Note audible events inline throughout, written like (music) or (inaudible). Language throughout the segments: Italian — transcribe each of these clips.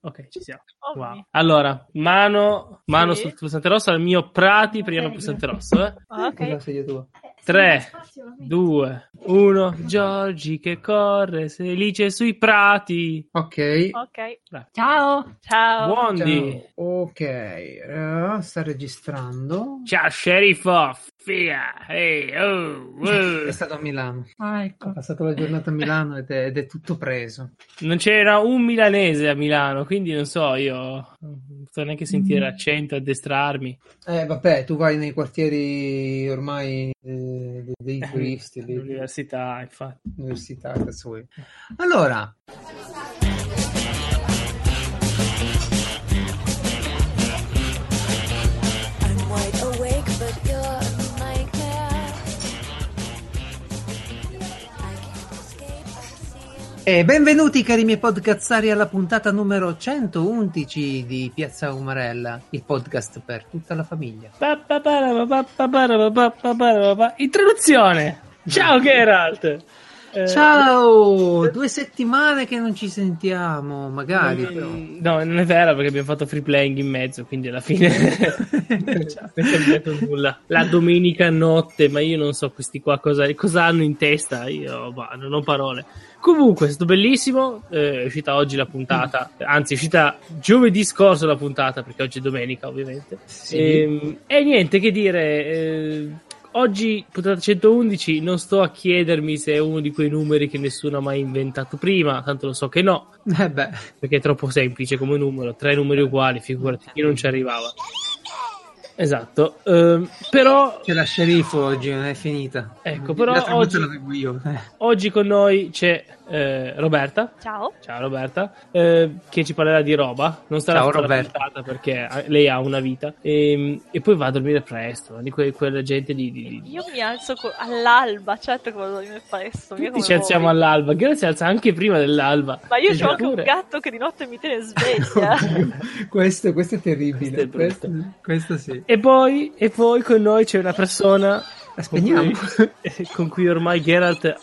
Ok, ci siamo. Ovvi. Wow. Allora, mano, mano Sì. sul pulsante rosso, al mio Prati, prendiamo il pulsante rosso. Eh? (laughs) Ah, ok. sedia tua. 3, 2, 1. Giorgi che corre felice sui prati. Ok. Ok. Ciao! Ciao. Buondi. Ciao. Ok, eh, sta registrando. Ciao, sceriffo. Fia. Ehi, oh, (laughs) È oh. stato a Milano. Ah, Ho ecco. passato la giornata a Milano ed è, ed è tutto preso. Non c'era un milanese a Milano, quindi non so, io non posso neanche sentire l'accento, addestrarmi. Eh, vabbè, tu vai nei quartieri ormai eh, dei- (laughs) turisti, dei- L'università, infatti. dell'università, cazzo vuoi. Allora, E benvenuti cari miei podcazzari alla puntata numero 111 di Piazza Umarella, il podcast per tutta la famiglia. Introduzione! Ciao Geralt! Eh, Ciao! Due settimane che non ci sentiamo, magari. mm, No, non è vero perché abbiamo fatto free playing in mezzo, quindi alla fine (laughs) (laughs) non è cambiato nulla. La domenica notte, ma io non so questi qua cosa, cosa hanno in testa, io bah, non ho parole. Comunque, è stato bellissimo, eh, è uscita oggi la puntata, anzi è uscita giovedì scorso la puntata, perché oggi è domenica ovviamente. Sì. Ehm, E, niente che dire, eh, oggi puntata 111 non sto a chiedermi se è uno di quei numeri che nessuno ha mai inventato prima, tanto lo so che no, Eh perché è troppo semplice come numero, tre numeri uguali, figurati, chi non ci arrivava. Esatto, ehm, però, c'è la sceriffo oggi, non è finita. Ecco, però oggi- io. oggi con noi c'è eh, Roberta. Ciao. Ciao Roberta, eh, che ci parlerà di roba. Non starà Ciao, Roberta. perché eh, lei ha una vita. E, e poi va a dormire presto, di que- quella gente di... di, di- Io mi alzo co- all'alba, certo che vado a dormire presto. Tutti ci alziamo voi. all'alba, Ghera si alza anche prima dell'alba. Ma io ho anche un gatto che di notte mi tiene sveglia. (laughs) questo, questo è terribile. Questo è Questo, questo sì. E poi, e poi con noi c'è una persona spegniamo. con cui, (laughs) con cui ormai Geralt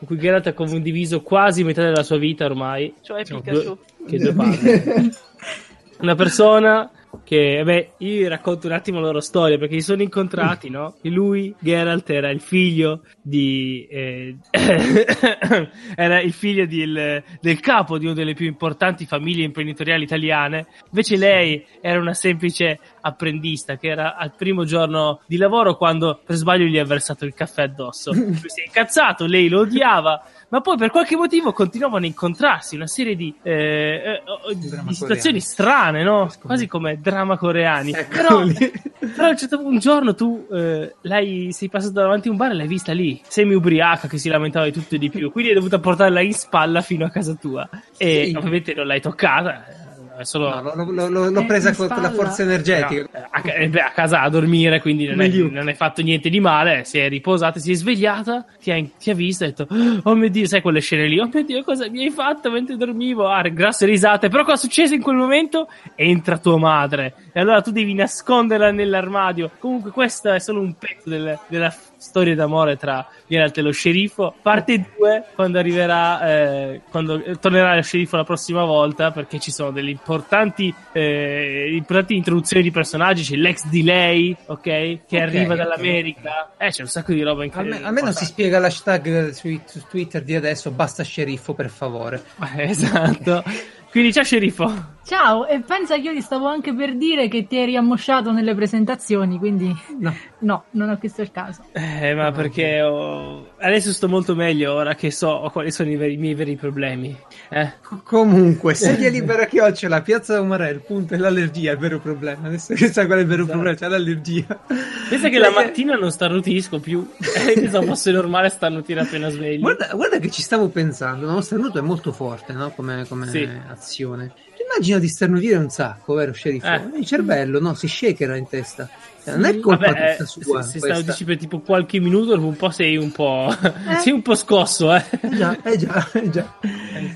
con cui Geralt ha condiviso quasi metà della sua vita ormai cioè Pikachu. due- che due palle. (laughs) una persona che beh io racconto un attimo la loro storia perché si sono incontrati no? e lui Geralt era il figlio di eh, (coughs) era il figlio del, del capo di una delle più importanti famiglie imprenditoriali italiane. Invece lei era una semplice apprendista che era al primo giorno di lavoro quando per sbaglio gli ha versato il caffè addosso. (laughs) Lui si è incazzato lei lo odiava ma poi per qualche motivo continuavano a incontrarsi una serie di, eh, eh, oh, di Dramma situazioni coreani. strane, no? Quasi come drama coreani. Però, Eccoli. però a un certo punto, un giorno tu eh, lei sei passato davanti a un bar e l'hai vista lì, semi ubriaca che si lamentava di tutto e di più, quindi hai dovuto portarla in spalla fino a casa tua. E Sì. ovviamente non l'hai toccata, è solo No, l'ho, l'ho- l'ho- l'ho Eh, presa con con la forza energetica. No, eh, a, eh, beh, a casa a dormire, quindi non, è, non hai fatto niente di male. Si è riposata, si è svegliata, ti ha, ti ha visto e ha detto: Oh mio dio, sai quelle scene lì? Oh mio dio, cosa mi hai fatto mentre dormivo? Ah, grosse risate. Però cosa è successo in quel momento? Entra tua madre. E allora tu devi nasconderla nell'armadio. Comunque, questo è solo un pezzo del- della storia d'amore tra Geralt e lo sceriffo. Parte 2 quando arriverà, eh, quando eh, tornerà lo sceriffo la prossima volta, perché ci sono delle importanti, eh, importanti introduzioni di personaggi. C'è l'ex di lei, ok? Che Ok, arriva dall'America. Eh, c'è un sacco di roba incredibile. Alme- almeno si spiega l'hashtag su, su Twitter di adesso, basta sceriffo per favore. Eh, (laughs) Esatto. (laughs) Quindi ciao sceriffo. Ciao, e pensa che io ti stavo anche per dire che ti eri ammosciato nelle presentazioni, quindi No. no, non ho questo il caso. Eh, ma perché ho... adesso sto molto meglio ora che so quali sono i, veri- i miei veri problemi. Eh? Co- Comunque, sedia libera chiocciola, piazza Umarell, punto, è l'allergia il vero problema. Adesso che sai qual è il vero Esatto. problema, c'è l'allergia. Pensa che la mattina non starnutisco più. Eh, pensavo fosse normale starnutire appena sveglio. Guarda, guarda che ci stavo pensando, no? starnuto è molto forte, no? Come, come Sì. Azione. Ti immagina di sternutire un sacco, vero sceriffo? Eh. Il cervello, no? Si shakera in testa. Cioè, non è colpa Vabbè, eh, sua. se, se questa. starnutisci per tipo qualche minuto, dopo un po' sei un po'. (laughs) sei un po' scosso, eh. Eh già, eh già, eh già.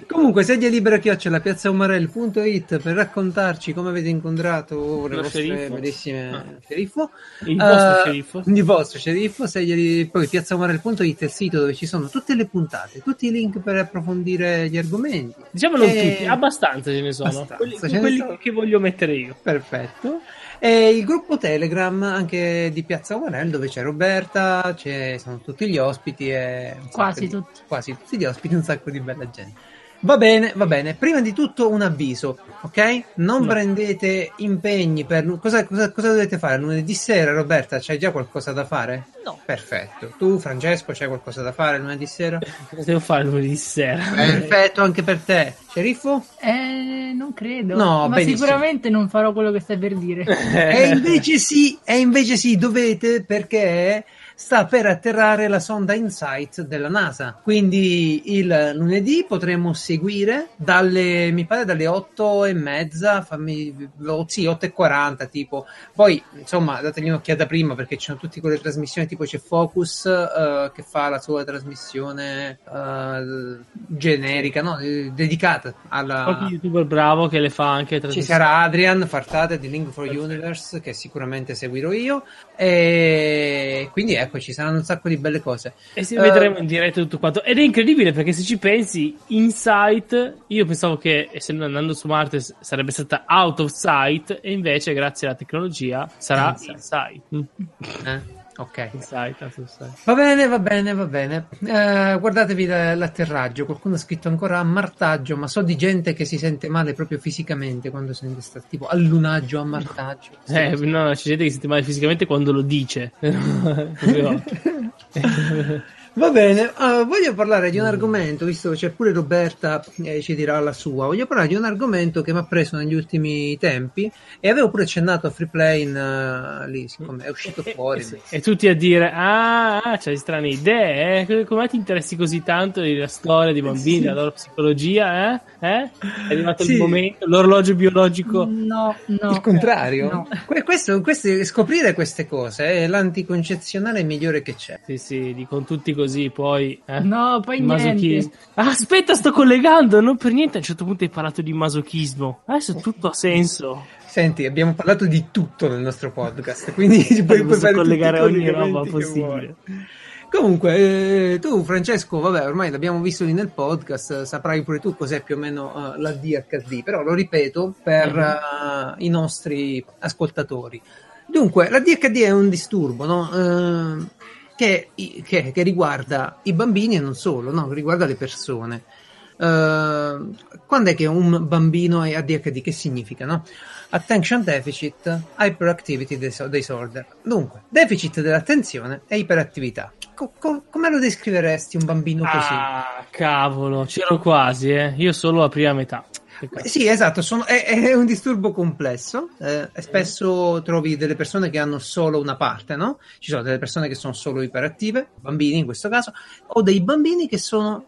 Comunque, sedia libera chiocciola piazzaumarelli.it per raccontarci come avete incontrato le vostre bellissime Ah. sceriffo. Il vostro Eh, sceriffo. Il vostro sceriffo, sedia li- poi piazzaumarelli.it è il sito dove ci sono tutte le puntate, tutti i link per approfondire gli argomenti. Diciamo non Eh, tutti, abbastanza ce ne sono. abbastanza, quelli ce ne quelli sono. che voglio mettere io. Perfetto. E il gruppo Telegram anche di Piazza Umarell dove c'è Roberta, c'è, sono tutti gli ospiti e Quasi di- tutti. quasi tutti gli ospiti, un sacco di bella gente. Va bene, va bene. Prima di tutto un avviso, ok? Non No. prendete impegni per... Cosa, cosa, cosa dovete fare? Lunedì sera, Roberta, c'hai già qualcosa da fare? No. Perfetto. Tu, Francesco, c'hai qualcosa da fare lunedì sera? Cosa (laughs) devo fare lunedì sera? Perfetto, anche per te. Sceriffo? Eh, non credo. No, Ma benissimo. sicuramente non farò quello che stai per dire. (laughs) E invece sì, e invece sì, dovete perché sta per atterrare la sonda InSight della NASA. Quindi il lunedì potremo seguire dalle, mi pare dalle 8 e mezza, fammi, oh, sì, 8 e 40 tipo. Poi, insomma, dategli un'occhiata prima perché ci sono tutte quelle trasmissioni, tipo c'è Focus eh, che fa la sua trasmissione eh, generica, no? Dedicata alla... Qualche youtuber bravo che le fa anche Ci sarà Adrian Fartate di Link for Universe che sicuramente seguirò io e quindi ecco ci saranno un sacco di belle cose. E si Eh, vedremo in diretta tutto quanto. Ed è incredibile perché se ci pensi, Insight, io pensavo che essendo andando su Marte sarebbe stata out of sight, e invece, grazie alla tecnologia, sarà Insight. Insight. Mm. Eh? Ok. Sight. Va bene, va bene, va bene. Eh, guardatevi la- l'atterraggio. Qualcuno ha scritto ancora ammartaggio, ma so di gente che si sente male proprio fisicamente quando sente sta tipo allunaggio, ammartaggio. Eh, no, c'è gente che si sente male fisicamente quando lo dice. (laughs) (laughs) Va bene, eh, voglio parlare di un argomento, visto che c'è pure Roberta e ci dirà la sua, voglio parlare di un argomento che mi ha preso negli ultimi tempi e avevo pure accennato a Free Play in, eh, lì, siccome è uscito fuori. E, e tutti a dire: Ah, ah, c'hai strane idee. eh? Come ti interessi così tanto della storia dei bambini, della loro psicologia? Eh? Eh? È arrivato Sì. il momento, l'orologio biologico. No, no. Il contrario? No. Que- questo, queste- scoprire queste cose è l'anticoncezionale migliore che c'è. Sì, sì, dicono tutti così, poi. Eh? No, poi niente. masochismo. Ah, aspetta, sto collegando. Non per niente. A un certo punto hai parlato di masochismo. Adesso tutto ha senso. Senti, abbiamo parlato di tutto nel nostro podcast, quindi ci (laughs) puoi, collegare ogni roba possibile. vuoi. Comunque, eh, tu Francesco, vabbè, ormai l'abbiamo visto lì nel podcast, eh, saprai pure tu cos'è più o meno eh, la DHD, però lo ripeto per eh, i nostri ascoltatori. Dunque, la DHD è un disturbo, no? Eh, che, che- che riguarda i bambini e non solo, no? Riguarda le persone. Eh, quando è che un bambino è ADHD? Che significa, no? Attention Deficit Hyperactivity Dis- Disorder. Dunque, deficit dell'attenzione e iperattività. Co- co- come lo descriveresti un bambino così? Ah, cavolo, c'ero quasi, eh. Io solo la prima metà. Sì, esatto, sono- è, è un disturbo complesso. eh, spesso trovi delle persone che hanno solo una parte, no? Ci sono delle persone che sono solo iperattive, bambini in questo caso, o dei bambini che solo,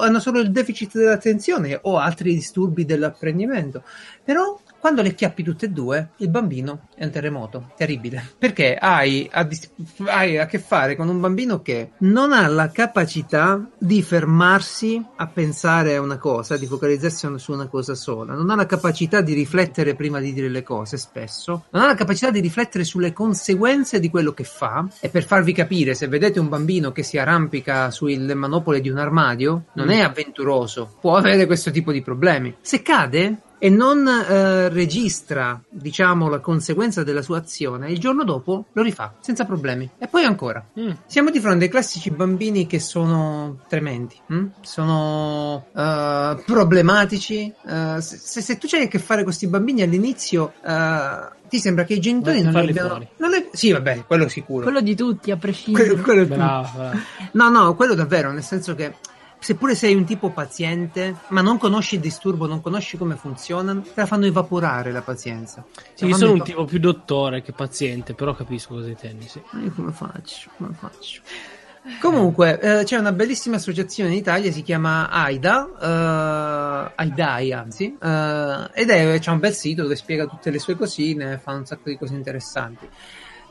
hanno solo il deficit dell'attenzione o altri disturbi dell'apprendimento. Però quando le chiappi tutte e due, il bambino è un terremoto, terribile. Perché hai a, dis- hai a che fare con un bambino che non ha la capacità di fermarsi a pensare a una cosa, di focalizzarsi su una cosa sola, non ha la capacità di riflettere prima di dire le cose spesso, non ha la capacità di riflettere sulle conseguenze di quello che fa. E per farvi capire, se vedete un bambino che si arrampica sulle manopole di un armadio, non Mm. è avventuroso, può avere questo tipo di problemi. Se cade, e non eh, registra, diciamo, la conseguenza della sua azione, il giorno dopo lo rifà senza problemi. E poi ancora. Mm. Siamo di fronte ai classici bambini che sono tremendi, hm? sono eh, problematici. eh, se, se- tu hai a che fare con questi bambini all'inizio, eh, ti sembra che i genitori non li abbiano. non li- sì, vabbè, quello sicuro. Quello di tutti, a prescindere. Quello- quello è bravo. No, no, quello davvero, nel senso che seppure sei un tipo paziente, ma non conosci il disturbo, non conosci come funziona, te la fanno evaporare la pazienza. Sì, io sono un tipo più dottore che paziente, però capisco cosa intendi, sì. Ma io come faccio? Come faccio? Comunque, eh, c'è una bellissima associazione in Italia, si chiama AIDA, eh, AIDAI anzi, eh, ed è, c'è un bel sito dove spiega tutte le sue cosine, fa un sacco di cose interessanti.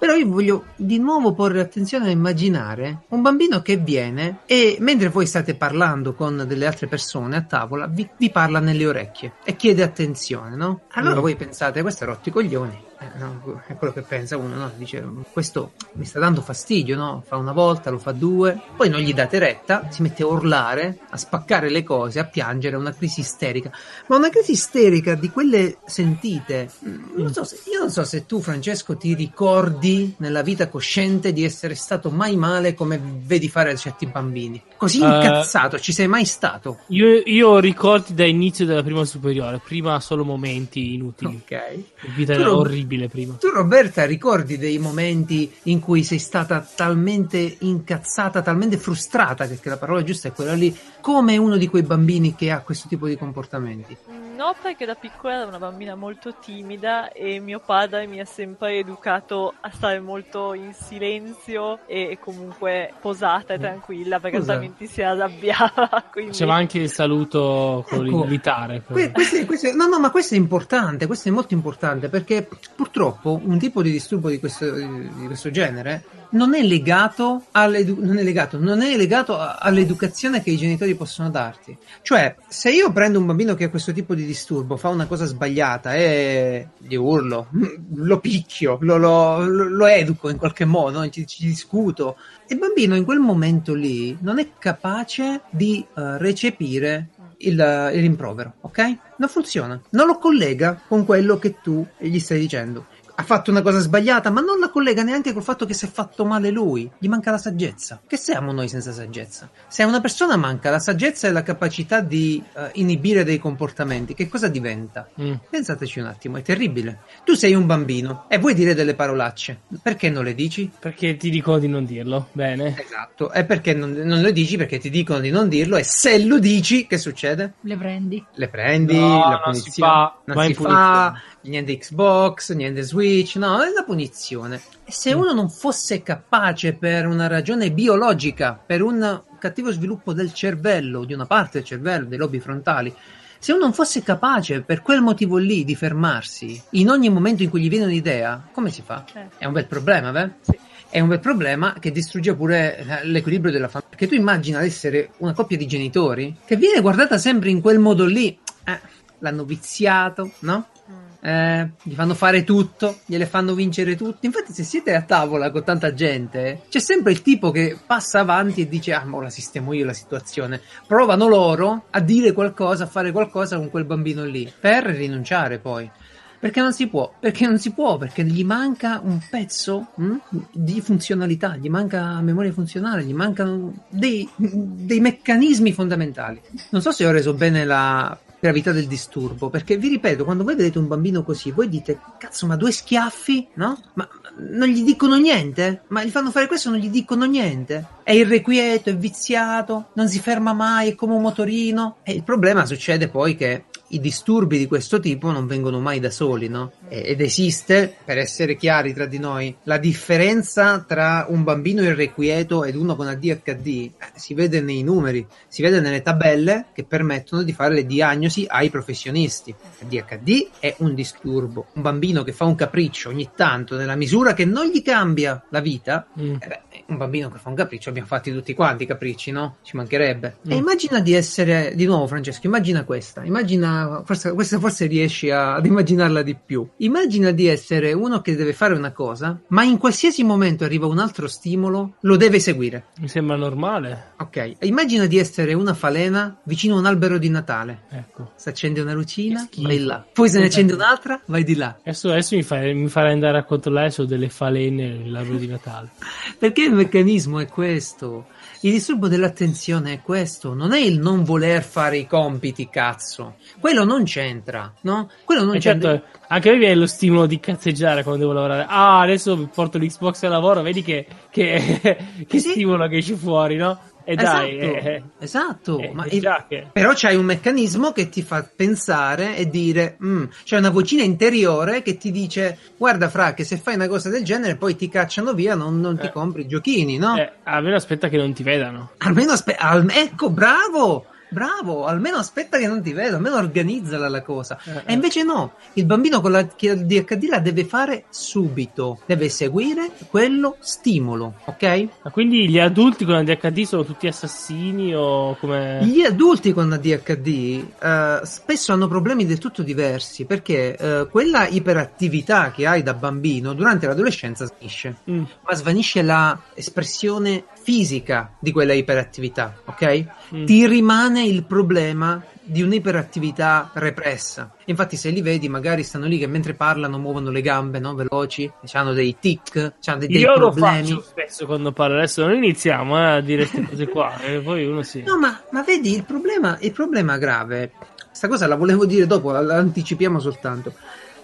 Però io voglio di nuovo porre attenzione a immaginare un bambino che viene e mentre voi state parlando con delle altre persone a tavola, vi, vi parla nelle orecchie e chiede attenzione, no? Allora Mm. voi pensate, questo è rotti coglioni. Eh, no, è quello che pensa uno, no? Dice, questo mi sta dando fastidio, no? Fa una volta, lo fa due, poi non gli date retta, si mette a urlare, a spaccare le cose, a piangere, una crisi isterica. Ma una crisi isterica di quelle sentite. mm, Non so se, io non so se tu, Francesco, ti ricordi nella vita cosciente di essere stato mai male come vedi fare a certi bambini. Così Eh, incazzato, ci sei mai stato? Io, io ho ricordi da inizio della prima superiore, prima solo momenti inutili. Ok. Vita Tu era orribile prima. Tu Roberta ricordi dei momenti in cui sei stata talmente incazzata, talmente frustrata, perché la parola giusta è quella lì, come uno di quei bambini che ha questo tipo di comportamenti? No, perché da piccola ero una bambina molto timida e mio padre mi ha sempre educato a stare molto in silenzio e comunque posata e tranquilla perché Scusa. altrimenti si arrabbiava. (laughs) Quindi... Faceva anche il saluto con Ecco. il militare. Que- questo è- questo è- no, no, ma questo è importante, questo è molto importante perché purtroppo un tipo di disturbo di questo, di questo genere non è legato, non è legato, non è legato a- all'educazione che i genitori possono darti. Cioè, se io prendo un bambino che ha questo tipo di disturbo, fa una cosa sbagliata e gli urlo, (laughs) lo picchio, lo, lo- lo- educo in qualche modo, ci, ci discuto. Il bambino in quel momento lì non è capace di eh, recepire il, il rimprovero, ok? Non funziona. Non lo collega con quello che tu gli stai dicendo. Ha fatto una cosa sbagliata, ma non la collega neanche col fatto che si è fatto male lui. Gli manca la saggezza. Che siamo noi senza saggezza? Se a una persona manca la saggezza e la capacità di eh, inibire dei comportamenti, che cosa diventa? Mm. Pensateci un attimo, è terribile. Tu sei un bambino e vuoi dire delle parolacce. Perché non le dici? Perché ti dicono di non dirlo. Bene. Esatto, è perché non, non lo dici perché ti dicono di non dirlo e se lo dici, che succede? Le prendi. Le prendi, No, la non si punizione. fa, non vai si in fa, niente Xbox, niente Switch, no, è la punizione. E se Mm. uno non fosse capace per una ragione biologica, per un cattivo sviluppo del cervello, di una parte del cervello, dei lobi frontali, se uno non fosse capace per quel motivo lì di fermarsi in ogni momento in cui gli viene un'idea, come si fa? Eh. È un bel problema, beh? Sì. È un bel problema che distrugge pure eh, l'equilibrio della famiglia. Perché tu immagina di essere una coppia di genitori che viene guardata sempre in quel modo lì. Eh, l'hanno viziato, no? Mm. Eh, gli fanno fare tutto, gliele fanno vincere tutti. Infatti, se siete a tavola con tanta gente, c'è sempre il tipo che passa avanti e dice: Ah, ma la sistemo io la situazione. Provano loro a dire qualcosa, a fare qualcosa con quel bambino lì per rinunciare poi. Perché non si può? Perché non si può? Perché gli manca un pezzo mm, di funzionalità, gli manca memoria funzionale, gli mancano dei, dei meccanismi fondamentali. Non so se ho reso bene la gravità del disturbo, perché vi ripeto, quando voi vedete un bambino così, voi dite, cazzo, ma due schiaffi, no? Ma non gli dicono niente? Ma gli fanno fare questo e non gli dicono niente? È irrequieto, è viziato, non si ferma mai, è come un motorino. E il problema succede poi che i disturbi di questo tipo non vengono mai da soli, no? E- Ed esiste, per essere chiari tra di noi, la differenza tra un bambino irrequieto ed uno con ADHD eh, si vede nei numeri, si vede nelle tabelle che permettono di fare le diagnosi ai professionisti. ADHD è un disturbo. Un bambino che fa un capriccio ogni tanto, nella misura che non gli cambia la vita, Mm. eh beh, un bambino che fa un capriccio, abbiamo fatti tutti quanti i capricci, no? Ci mancherebbe. Mm. E immagina di essere, di nuovo Francesco, immagina questa, immagina, forse, questa forse riesci a- ad immaginarla di più. Immagina di essere uno che deve fare una cosa, ma in qualsiasi momento arriva un altro stimolo, lo deve seguire. Mi sembra normale. Ok, immagina di essere una falena vicino a un albero di Natale. Ecco. Si accende una lucina, vai là. Poi se ne accende un'altra, vai di là. Adesso, adesso mi, fai, mi farai andare a controllare su delle falene nell'albero di Natale. (laughs) Perché il meccanismo è questo. Il disturbo dell'attenzione è questo. Non è il non voler fare i compiti, cazzo. Quello non c'entra, no? Quello non E c'entra. certo, anche a me viene lo stimolo di cazzeggiare quando devo lavorare. Ah, adesso porto l'Xbox al lavoro, vedi che, che, (laughs) che Sì. stimolo che esce fuori, no? E dai, esatto, eh, esatto. eh, ma eh, Però c'hai un meccanismo che ti fa pensare e dire, "Mm", c'è una vocina interiore che ti dice, guarda Fra, che se fai una cosa del genere poi ti cacciano via, non, non ti Eh. compri i giochini, no? eh, almeno aspetta che non ti vedano. Almeno aspe- al- ecco, bravo! Bravo, almeno aspetta che non ti vedo, almeno organizzala la cosa. Eh, E invece no, il bambino con la DHD la deve fare subito, deve seguire quello stimolo, ok? Ma quindi gli adulti con ADHD sono tutti assassini o come... Gli adulti con ADHD eh, spesso hanno problemi del tutto diversi perché eh, quella iperattività che hai da bambino durante l'adolescenza svanisce, Mm. ma svanisce la espressione fisica di quella iperattività, ok? Mm. Ti rimane il problema di un'iperattività repressa. Infatti, se li vedi, magari stanno lì che mentre parlano muovono le gambe, no? Veloci, hanno dei tic, hanno dei, dei Io lo problemi. faccio spesso quando parlo, adesso non iniziamo eh, a dire queste cose qua, e poi uno si... No, ma, ma vedi, il problema, il problema grave, questa cosa la volevo dire dopo, la, la anticipiamo soltanto.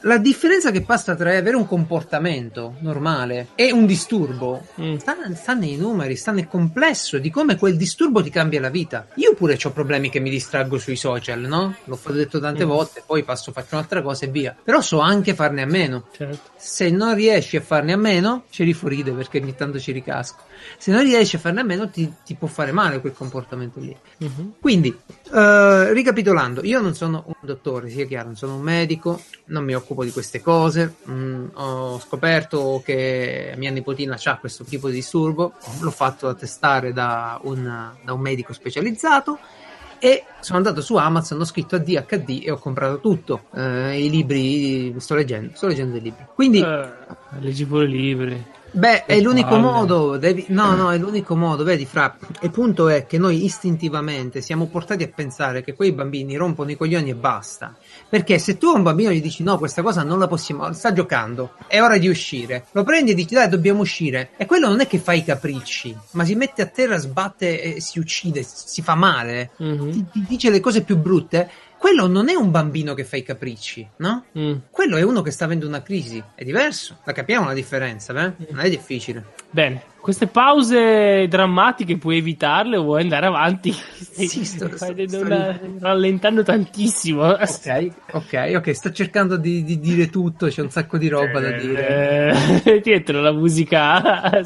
La differenza che passa tra avere un comportamento normale e un disturbo Mm. sta, sta nei numeri, sta nel complesso di come quel disturbo ti cambia la vita. Io pure ho problemi che mi distraggo sui social, no? L'ho detto tante Mm. volte, poi passo, faccio un'altra cosa e via. Però so anche farne a meno. Certo. Se non riesci a farne a meno, ci riforide perché ogni tanto ci ricasco. Se non riesci a farne a meno, ti, ti può fare male quel comportamento lì. Mhm. Quindi, eh, ricapitolando, io non sono un dottore, sia chiaro, non sono un medico, non mi occupo di queste cose. mm, ho scoperto che mia nipotina ha questo tipo di disturbo, l'ho fatto testare da un, da un medico specializzato. E sono andato su Amazon, ho scritto ADHD e ho comprato tutto. Eh, I libri, sto leggendo, sto leggendo i libri. Quindi, Eh, leggi pure libri. Beh, è l'unico palle. modo, devi... no, no, è l'unico modo, vedi, fra, il punto è che noi istintivamente siamo portati a pensare che quei bambini rompono i coglioni e basta. Perché se tu a un bambino gli dici no, questa cosa non la possiamo, sta giocando, è ora di uscire, lo prendi e dici dai, dobbiamo uscire, e quello non è che fa i capricci, ma si mette a terra, sbatte e si uccide, si fa male, Mhm. ti, ti dice le cose più brutte, quello non è un bambino che fa i capricci, no? Mm. Quello è uno che sta avendo una crisi, è diverso, la capiamo la differenza, beh? Non è difficile. Bene, queste pause drammatiche puoi evitarle o vuoi andare avanti? (laughs) Sì, sto- sto- sto- una- rallentando tantissimo. Ok, ok, ok, sto cercando di, di dire tutto, c'è un sacco di roba da dire. Eh, dietro la musica (laughs)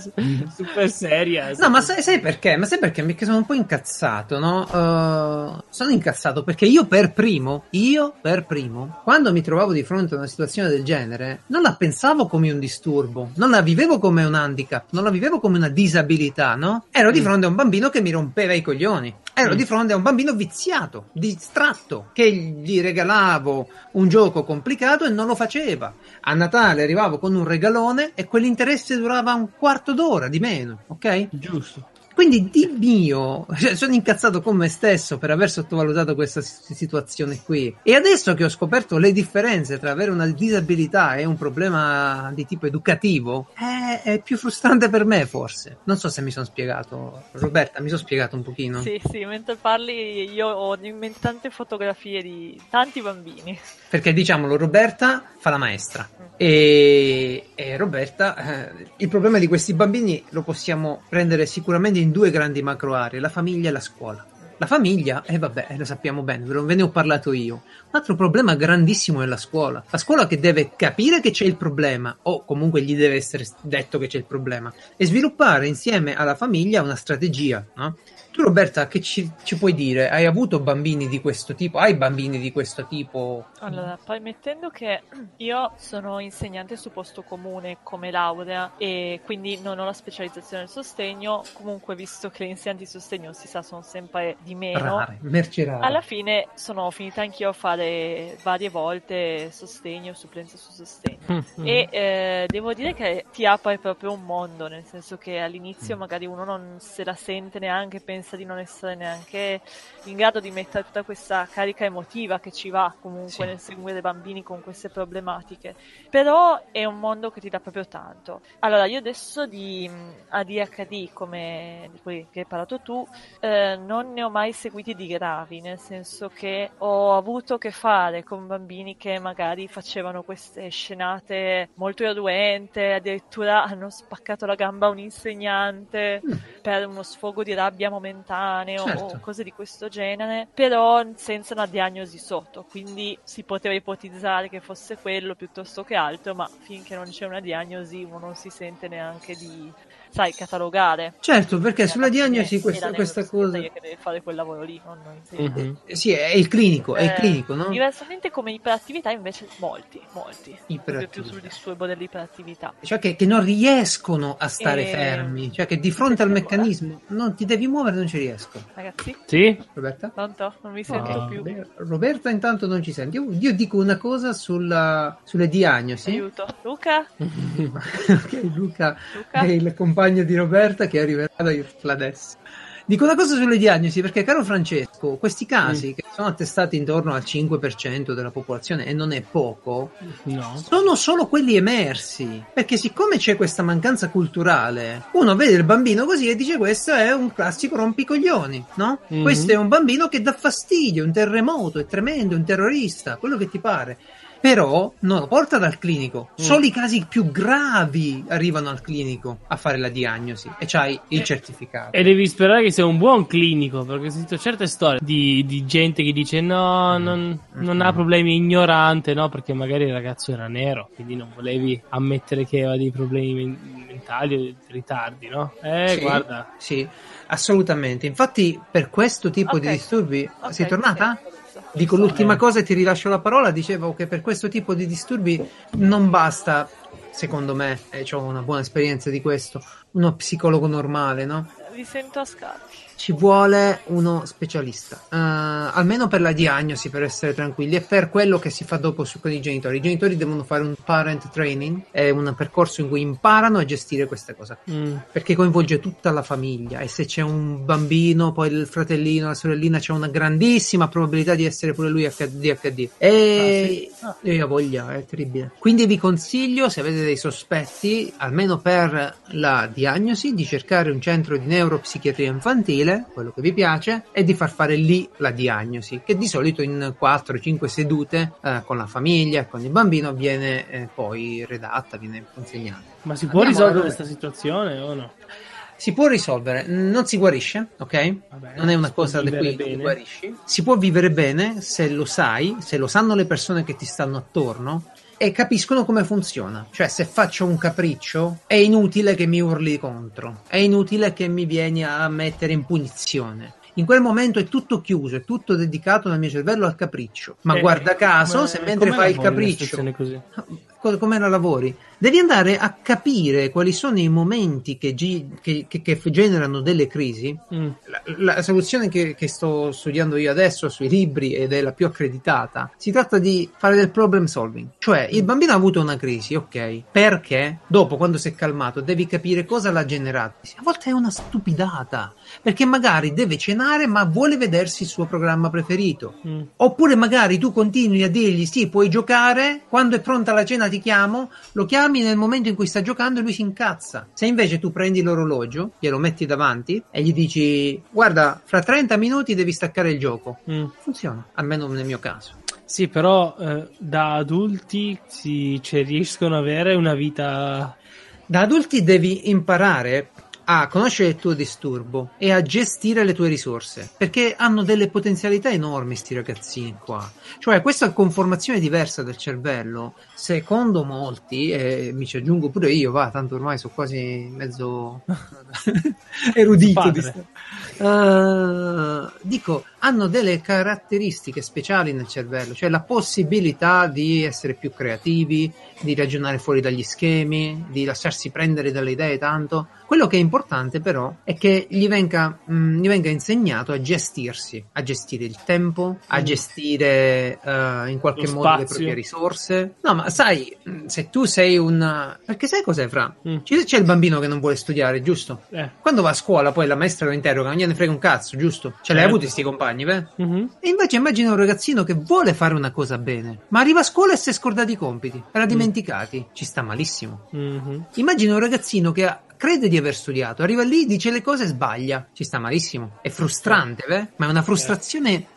super seria. No, ma sai, sai perché? Ma sai perché? Perché sono un po' incazzato, no? Uh, sono incazzato perché io per primo, io per primo, quando mi trovavo di fronte a una situazione del genere, non la pensavo come un disturbo, non la vivevo come un handicap, non la vivevo come una disabilità, no? Ero di Mm. fronte a un bambino che mi rompeva i coglioni. Ero Mm. di fronte a un bambino viziato, distratto, che gli regalavo un gioco complicato e non lo faceva. A Natale arrivavo con un regalone e quell'interesse durava un quarto d'ora di meno, ok? Giusto. Quindi di mio, cioè, sono incazzato con me stesso per aver sottovalutato questa si- situazione qui. E adesso che ho scoperto le differenze tra avere una disabilità e un problema di tipo educativo, è, è più frustrante per me forse. Non so se mi sono spiegato. Roberta, mi sono spiegato un pochino? Sì, sì, mentre parli io ho in mente tante fotografie di tanti bambini. Perché diciamolo, Roberta fa la maestra. E, e Roberta, eh, il problema di questi bambini lo possiamo prendere sicuramente in due grandi macro aree, la famiglia e la scuola. La famiglia, e eh, vabbè, lo sappiamo bene, ve ne ho parlato io. Un altro problema grandissimo è la scuola. La scuola che deve capire che c'è il problema, o comunque gli deve essere detto che c'è il problema, e sviluppare insieme alla famiglia una strategia, no? Tu Roberta, che ci, ci puoi dire? Hai avuto bambini di questo tipo? Hai bambini di questo tipo? Allora, poi mettendo che io sono insegnante su posto comune come laurea e quindi non ho la specializzazione del sostegno, comunque visto che le insegnanti di sostegno si sa sono sempre di meno, Rare, merci rare. alla fine sono finita anch'io a fare varie volte sostegno, supplenza su sostegno. Mm. E eh, devo dire che ti apre proprio un mondo, nel senso che all'inizio magari uno non se la sente neanche, pensa di non essere neanche in grado di mettere tutta questa carica emotiva che ci va comunque Sì. nel seguire bambini con queste problematiche. Però è un mondo che ti dà proprio tanto. Allora, io adesso di mh, ADHD, come di quelli che hai parlato tu, eh, non ne ho mai seguiti di gravi, nel senso che ho avuto a che fare con bambini che magari facevano queste scenate molto irruente, addirittura (laughs) hanno spaccato la gamba a un insegnante per uno sfogo di rabbia momentaneo Certo. o cose di questo genere, però senza una diagnosi sotto, quindi si poteva ipotizzare che fosse quello piuttosto che altro, ma finché non c'è una diagnosi uno non si sente neanche di sai, catalogare. Certo, perché sulla diagnosi questa, questa cosa... che deve fare quel lavoro lì. Mhm. Eh, Sì, è il clinico, è il Eh, clinico, no? Diversamente come iperattività invece molti, molti. Più Iperattività. sul disturbo dell'iperattività. Cioè che, che non riescono a stare Eh, fermi, cioè che di fronte al meccanismo non ti devi muovere, non ci riesco. Ragazzi, Sì? Roberta? pronto? Non mi sento Ah, più. Roberta intanto non ci senti. Io, io dico una cosa sulla, sulle diagnosi. Aiuto. Luca? (laughs) ok, Luca Luca? è il compagno di Roberta che arriverà da dirla adesso. Dico una cosa sulle diagnosi perché, caro Francesco, questi casi che sono attestati intorno al 5% della popolazione e non è poco, No. sono solo quelli emersi. Perché siccome c'è questa mancanza culturale, uno vede il bambino così e dice questo è un classico rompicoglioni, no? Mhm. Questo è un bambino che dà fastidio, un terremoto, è tremendo, è un terrorista, quello che ti pare. Però non lo porta dal clinico. Mm. Solo i casi più gravi arrivano al clinico a fare la diagnosi e c'hai il certificato. E devi sperare che sia un buon clinico, perché ho sentito certe storie di, di gente che dice no, non, non ha problemi, ignorante, no? Perché magari il ragazzo era nero, quindi non volevi ammettere che aveva dei problemi men- mentali o dei ritardi, no? Eh, Sì, guarda. Sì, assolutamente. Infatti, per questo tipo di Ok. disturbi. Ok, sei tornata? adesso. Dico l'ultima cosa e ti rilascio la parola. Dicevo che per questo tipo di disturbi non basta, secondo me, e ho una buona esperienza di questo, uno psicologo normale, no? Vi sento a scatti. Ci vuole uno specialista, Eh, almeno per la diagnosi, per essere tranquilli, e per quello che si fa dopo su, con i genitori. I genitori devono fare un parent training, è un percorso in cui imparano a gestire queste cose Mm. perché coinvolge tutta la famiglia e se c'è un bambino, poi il fratellino, la sorellina, c'è una grandissima probabilità di essere pure lui ADHD. E Ah, e ho voglia, è terribile. Quindi vi consiglio, se avete dei sospetti, almeno per la diagnosi, di cercare un centro di neuropsichiatria infantile, quello che vi piace, e di far fare lì la diagnosi, che di solito in 4-5 sedute eh, con la famiglia con il bambino viene eh, poi redatta, viene consegnata. Ma si può Andiamo risolvere questa situazione o no? Si può risolvere, non si guarisce, ok? Vabbè, Non è una cosa da cui bene. guarisci. Si può vivere bene se lo sai, se lo sanno le persone che ti stanno attorno e capiscono come funziona. Cioè, se faccio un capriccio, è inutile che mi urli contro, è inutile che mi vieni a mettere in punizione. In quel momento è tutto chiuso, è tutto dedicato nel mio cervello al capriccio. Ma Eh, guarda caso, se mentre fai il capriccio così? Co- come la lavori? Devi andare a capire quali sono i momenti che, gi- che- che- che generano delle crisi. Mm. La, la soluzione che, che sto studiando io adesso sui libri ed è la più accreditata, si tratta di fare del problem solving. Cioè, il bambino ha avuto una crisi, ok, perché dopo, quando si è calmato, devi capire cosa l'ha generato. A volte è una stupidata, perché magari deve cenare ma vuole vedersi il suo programma preferito. Mm. Oppure magari tu continui a dirgli sì, puoi giocare, quando è pronta la cena ti chiamo, lo chiami nel momento in cui sta giocando e lui si incazza. Se invece tu prendi l'orologio, glielo metti davanti e gli dici guarda, fra 30 minuti devi staccare il gioco. Mm. Funziona, almeno nel mio caso. Sì, però eh, da adulti si cioè, riescono ad avere una vita. Da adulti devi imparare a conoscere il tuo disturbo e a gestire le tue risorse, perché hanno delle potenzialità enormi sti ragazzini qua. Cioè, questa conformazione diversa del cervello, secondo molti, e mi ci aggiungo pure io, va, tanto ormai sono quasi mezzo (laughs) erudito di sta- Uh, dico, hanno delle caratteristiche speciali nel cervello, cioè la possibilità di essere più creativi, di ragionare fuori dagli schemi, di lasciarsi prendere dalle idee tanto. Quello che è importante però è che gli venga, mh, gli venga insegnato a gestirsi, a gestire il tempo, a Mm. gestire uh, in qualche Lo modo le spazio. proprie risorse. No, ma sai, mh, se tu sei un... Perché sai cos'è, Fra? Mm. C'è, il bambino che non vuole studiare, giusto? Eh. Quando va a scuola, poi la maestra lo interroga, non gliene frega un cazzo, giusto? Ce l'hai Certo. avuti sti compagni, beh? Mhm. E invece immagina un ragazzino che vuole fare una cosa bene, ma arriva a scuola e si è scordato i compiti, era dimenticati, ci sta malissimo. Mhm. Immagina un ragazzino che ha- crede di aver studiato, arriva lì, dice le cose e sbaglia, ci sta malissimo. È frustrante, beh? Ma è una frustrazione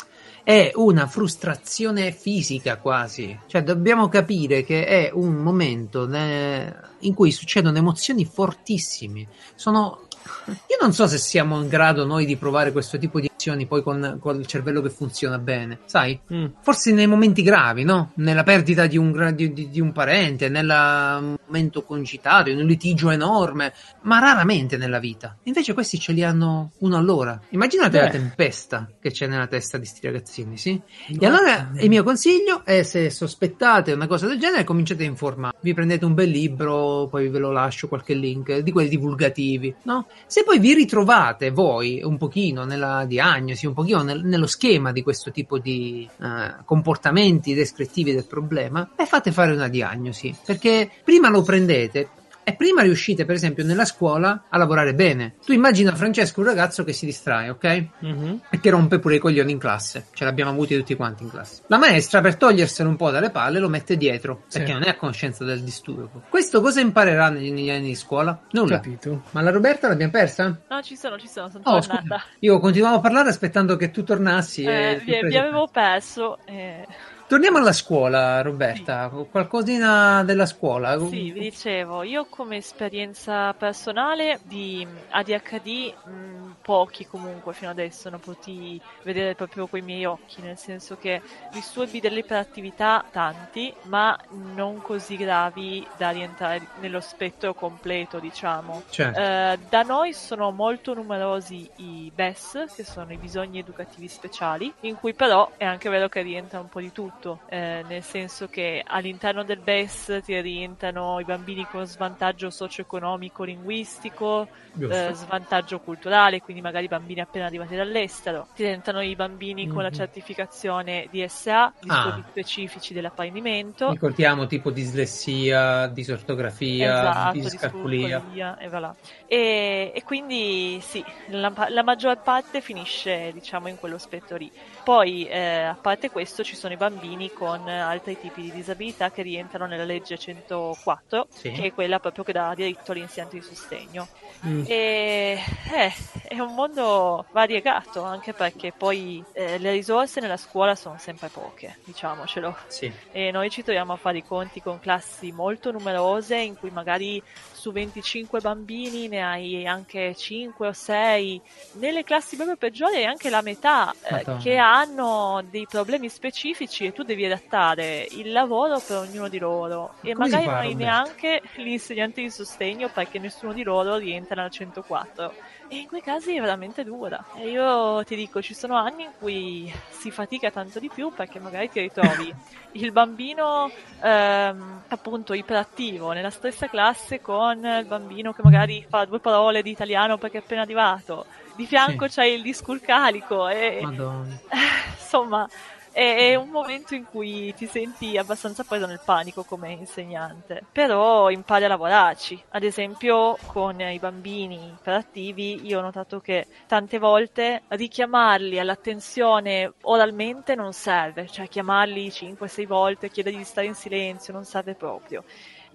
è una frustrazione fisica quasi. Cioè, dobbiamo capire che è un momento ne- in cui succedono emozioni fortissime. Sono. Io non so se siamo in grado noi di provare questo tipo di funzioni poi con, con il cervello che funziona bene, sai? Mm. Forse nei momenti gravi, no? Nella perdita di un, di, di- di un parente, nel momento concitario, in un litigio enorme, ma raramente nella vita. Invece questi ce li hanno uno all'ora. Immaginate Beh. la tempesta che c'è nella testa di sti ragazzini, sì? E allora il mio consiglio è se sospettate una cosa del genere, cominciate a informare. Vi prendete un bel libro, poi ve lo lascio qualche link di quelli divulgativi, no? Se poi vi ritrovate voi un pochino nella diagnosi, un pochino nel- nello schema di questo tipo di eh, comportamenti descrittivi del problema, e fate fare una diagnosi, perché prima lo prendete prima riuscite, per esempio, nella scuola a lavorare bene. Tu immagina Francesco un ragazzo che si distrae, ok? Mhm. e che rompe pure i coglioni in classe. Ce l'abbiamo avuti tutti quanti in classe. La maestra, per toglierselo un po' dalle palle, lo mette dietro Sì. perché non è a conoscenza del disturbo. Questo cosa imparerà negli, negli anni di scuola? Nulla. Capito. Ma la Roberta l'abbiamo persa? No, ci sono, ci sono, sono Oh, tornata. scusa. Io continuavo a parlare aspettando che tu tornassi. Eh, e vi, vi avevo perso. eh, Torniamo alla scuola, Roberta. Qualcosina della scuola. Sì, vi dicevo, io come esperienza personale di ADHD, mh, pochi comunque fino adesso, non potuti vedere proprio coi miei occhi, nel senso che disturbi dell'iperattività tanti, ma non così gravi da rientrare nello spettro completo, diciamo. Cioè, Eh, da noi sono molto numerosi i BES, che sono i bisogni educativi speciali, in cui però è anche vero che rientra un po' di tutto, eh, nel senso che all'interno del BES ti rientrano i bambini con svantaggio socio-economico linguistico, eh, svantaggio culturale, quindi magari bambini appena arrivati dall'estero, ti rientrano i bambini con la Mhm. certificazione DSA, disturbi Ah. specifici dell'apprendimento. Ricordiamo tipo dislessia, disortografia, Esatto, discalculia, e voilà. E, e quindi sì, la, la maggior parte finisce diciamo in quello spettro lì. Poi eh, a parte questo ci sono i bambini con altri tipi di disabilità che rientrano nella legge 104, Sì. che è quella proprio che dà diritto all'insegnante di sostegno. Mm. E eh, è un mondo variegato anche perché poi eh, le risorse nella scuola sono sempre poche, diciamocelo Sì. e noi ci troviamo a fare i conti con classi molto numerose in cui magari su 25 bambini ne hai anche 5 o 6 nelle classi proprio peggiori hai anche la metà eh, che hanno dei problemi specifici e tu devi adattare il lavoro per ognuno di loro. E Come magari non hai neanche l'insegnante di sostegno perché nessuno di loro rientra nella 104 e in quei casi è veramente dura. E io ti dico, ci sono anni in cui si fatica tanto di più perché magari ti ritrovi (laughs) il bambino ehm, appunto iperattivo nella stessa classe con il bambino che magari fa due parole di italiano perché è appena arrivato. Di fianco Sì. c'è il discurcalico e Madonna. (laughs) insomma è, un momento in cui ti senti abbastanza preso nel panico come insegnante, però impari a lavorarci. Ad esempio con i bambini iperattivi io ho notato che tante volte richiamarli all'attenzione oralmente non serve, cioè chiamarli 5-6 volte, chiedergli di stare in silenzio non serve proprio.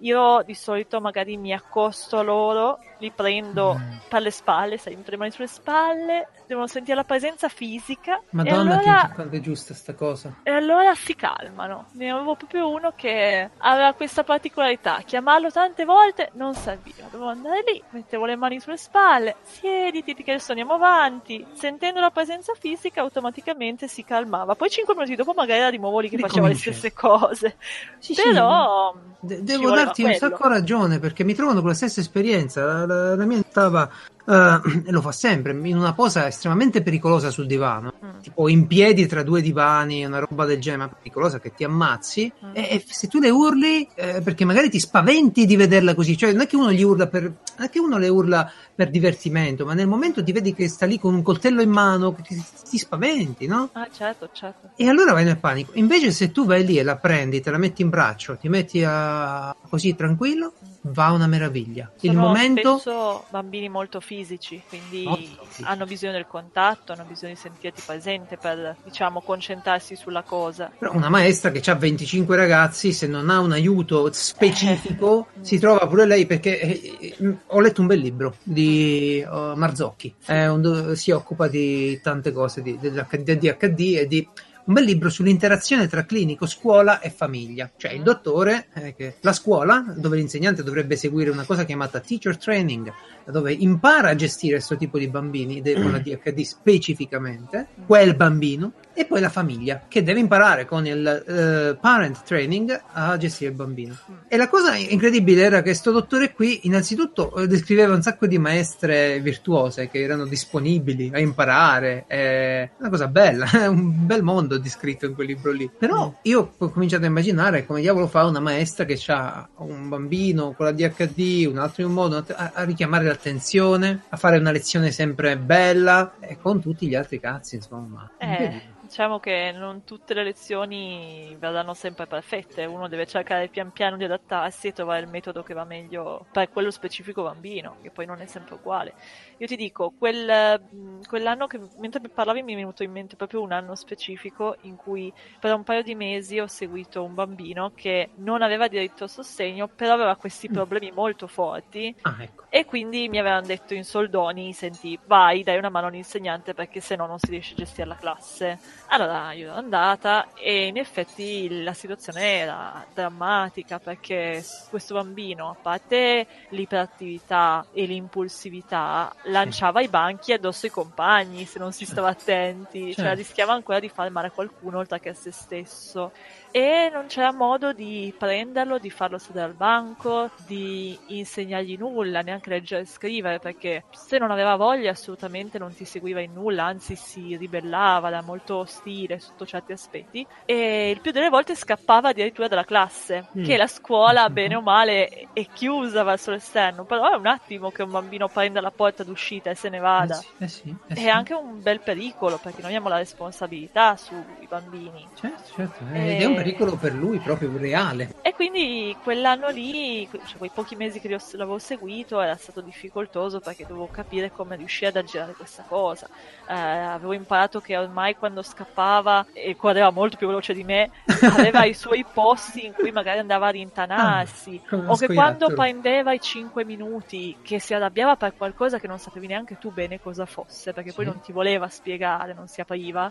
Io di solito magari mi accosto a loro, li prendo Mm. per le spalle, le mani sulle spalle, devono sentire la presenza fisica Madonna, e allora, che quanto è giusta sta cosa. e allora si calmano. Ne avevo proprio uno che aveva questa particolarità, chiamarlo tante volte non serviva, dovevo andare lì, mettevo le mani sulle spalle, siediti che adesso andiamo avanti, sentendo la presenza fisica automaticamente si calmava. Poi cinque minuti dopo magari era di nuovo lì che faceva le stesse cose. Sì, sì, Però De- ci devo voleva darti un sacco ragione perché mi trovano con la stessa esperienza. La, la- la mia stava, e (clears throat) lo fa sempre, in una posa estremamente pericolosa sul divano, Mm. tipo in piedi tra due divani, una roba del genere, ma pericolosa che ti ammazzi. Mm. E, e se tu le urli, eh, perché magari ti spaventi di vederla così, cioè non è che uno gli urla per, non è che uno le urla per divertimento, ma nel momento ti vedi che sta lì con un coltello in mano, ti, ti spaventi, no? Ah, certo, certo. E allora vai nel panico. Invece, se tu vai lì e la prendi, te la metti in braccio, ti metti a... così tranquillo, va una meraviglia. Il Sono momento. spesso bambini molto fisici, quindi Molto fisici. hanno bisogno del contatto, hanno bisogno di sentirti presente per, diciamo, concentrarsi sulla cosa. Però una maestra che ha 25 ragazzi, se non ha un aiuto specifico, Eh. (laughs) si trova pure lei perché eh, eh, ho letto un bel libro di eh, Marzocchi. È un si occupa di tante cose di, dell'H- del DHD e di un bel libro sull'interazione tra clinico, scuola e famiglia. Cioè il dottore, eh, che- la scuola, dove l'insegnante dovrebbe seguire una cosa chiamata teacher training, dove impara a gestire questo tipo di bambini con la DHD specificamente, quel bambino, e poi la famiglia, che deve imparare con il eh, parent training a gestire il bambino. E la cosa incredibile era che sto dottore qui, innanzitutto, eh, descriveva un sacco di maestre virtuose che erano disponibili a imparare. È una cosa bella, è (laughs) un bel mondo descritto in quel libro lì. Però io ho cominciato a immaginare come diavolo fa una maestra che ha un bambino con la DHD, un altro in un modo, a, a richiamare l'attenzione, a fare una lezione sempre bella e con tutti gli altri cazzi, insomma. Eh, diciamo che non tutte le lezioni verranno sempre perfette, uno deve cercare pian piano di adattarsi e trovare il metodo che va meglio per quello specifico bambino, che poi non è sempre uguale. Io ti dico, quel, mh, quell'anno che mentre parlavi mi è venuto in mente proprio un anno specifico in cui per un paio di mesi ho seguito un bambino che non aveva diritto al sostegno, però aveva questi problemi molto forti Ah, ecco. e quindi mi avevano detto in soldoni, senti, vai, dai una mano all'insegnante perché se no non si riesce a gestire la classe. Allora io ero andata e in effetti la situazione era drammatica perché questo bambino, a parte l'iperattività e l'impulsività, lanciava i banchi addosso ai compagni se non si stava attenti, cioè Certo. rischiava ancora di far male a qualcuno oltre che a se stesso. E non c'era modo di prenderlo, di farlo sedere al banco, di insegnargli nulla, neanche leggere e scrivere, perché se non aveva voglia assolutamente non ti seguiva in nulla, anzi si ribellava, era molto ostile sotto certi aspetti. E il più delle volte scappava addirittura dalla classe, Mm. che la scuola, (laughs) bene o male, è chiusa verso l'esterno, però è un attimo che un bambino prenda la porta d'uscita e se ne vada. Eh sì, eh sì, eh. È anche un bel pericolo perché noi abbiamo la responsabilità sui bambini. Certo, certo. Eh, Ed è un pericolo per lui proprio reale. E quindi quell'anno lì, cioè quei pochi mesi che l'avevo seguito, era stato difficoltoso perché dovevo capire come riuscire ad aggirare questa cosa. Eh, avevo imparato che ormai quando scappava e correva molto più veloce di me, (laughs) aveva i suoi posti in cui magari andava a rintanarsi. Ah, o che quando prendeva i 5 minuti, che si arrabbiava per qualcosa che non sapevi neanche tu bene cosa fosse, perché poi Sì. non ti voleva spiegare, non si apriva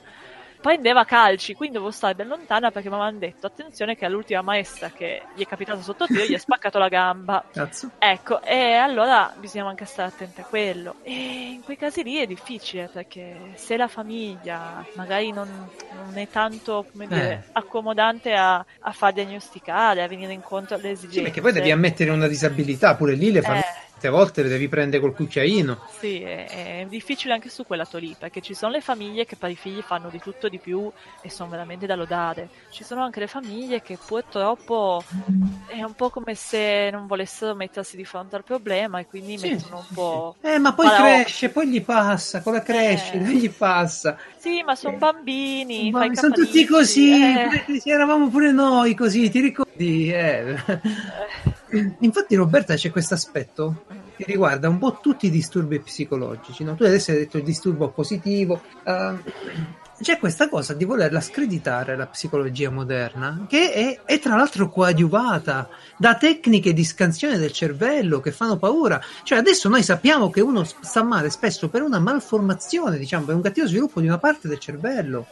prendeva calci, quindi dovevo stare ben lontana perché mi avevano detto attenzione che all'ultima maestra che gli è capitata sotto tiro gli è spaccato la gamba. Cazzo. Ecco, e allora bisogna anche stare attenti a quello. E in quei casi lì è difficile perché se la famiglia magari non, non è tanto come dire, Eh. accomodante a, a far diagnosticare, a venire incontro alle esigenze. Sì, perché poi devi ammettere una disabilità, pure lì le famiglie Eh. Tante volte le devi prendere col cucchiaino. Sì, è, è difficile anche su quel lato lì, perché ci sono le famiglie che per i figli fanno di tutto e di più e sono veramente da lodare. Ci sono anche le famiglie che purtroppo è un po' come se non volessero mettersi di fronte al problema e quindi Sì, mettono un sì, po'... sì. Eh, ma poi Paraocchi. cresce, poi gli passa, con la crescita, Eh. gli passa. Sì, ma sono Eh. bambini, Ma sono tutti così, eh. eravamo pure noi così, ti ricordi? Eh. Infatti Roberta c'è questo aspetto che riguarda un po' tutti i disturbi psicologici, no? Tu adesso hai detto il disturbo positivo, ehm, c'è questa cosa di volerla screditare la psicologia moderna, che è, è tra l'altro coadiuvata da tecniche di scansione del cervello che fanno paura. Cioè adesso noi sappiamo che uno sta male spesso per una malformazione, diciamo, per un cattivo sviluppo di una parte del cervello.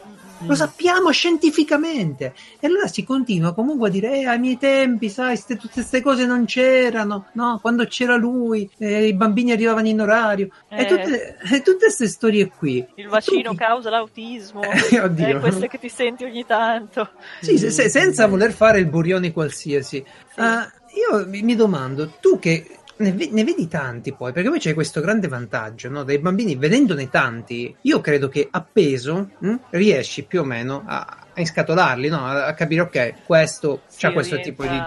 Lo sappiamo scientificamente. E allora si continua comunque a dire: eh, ai miei tempi, sai, ste- tutte queste cose non c'erano. No, quando c'era lui, eh, i bambini arrivavano in orario. E Eh. tutte, e tutte queste storie qui. Il vaccino Tu- causa l'autismo, (laughs) Eh, queste che ti senti ogni tanto. Sì, se- se- senza voler fare il burioni qualsiasi. Sì. Ah, io mi domando, tu che ne, ve- ne vedi tanti poi, perché poi c'è questo grande vantaggio, no? Dei bambini, vedendone tanti, io credo che appeso mh, riesci più o meno a, a inscatolarli, no? A, capire, ok, questo Sì, c'ha questo tipo di...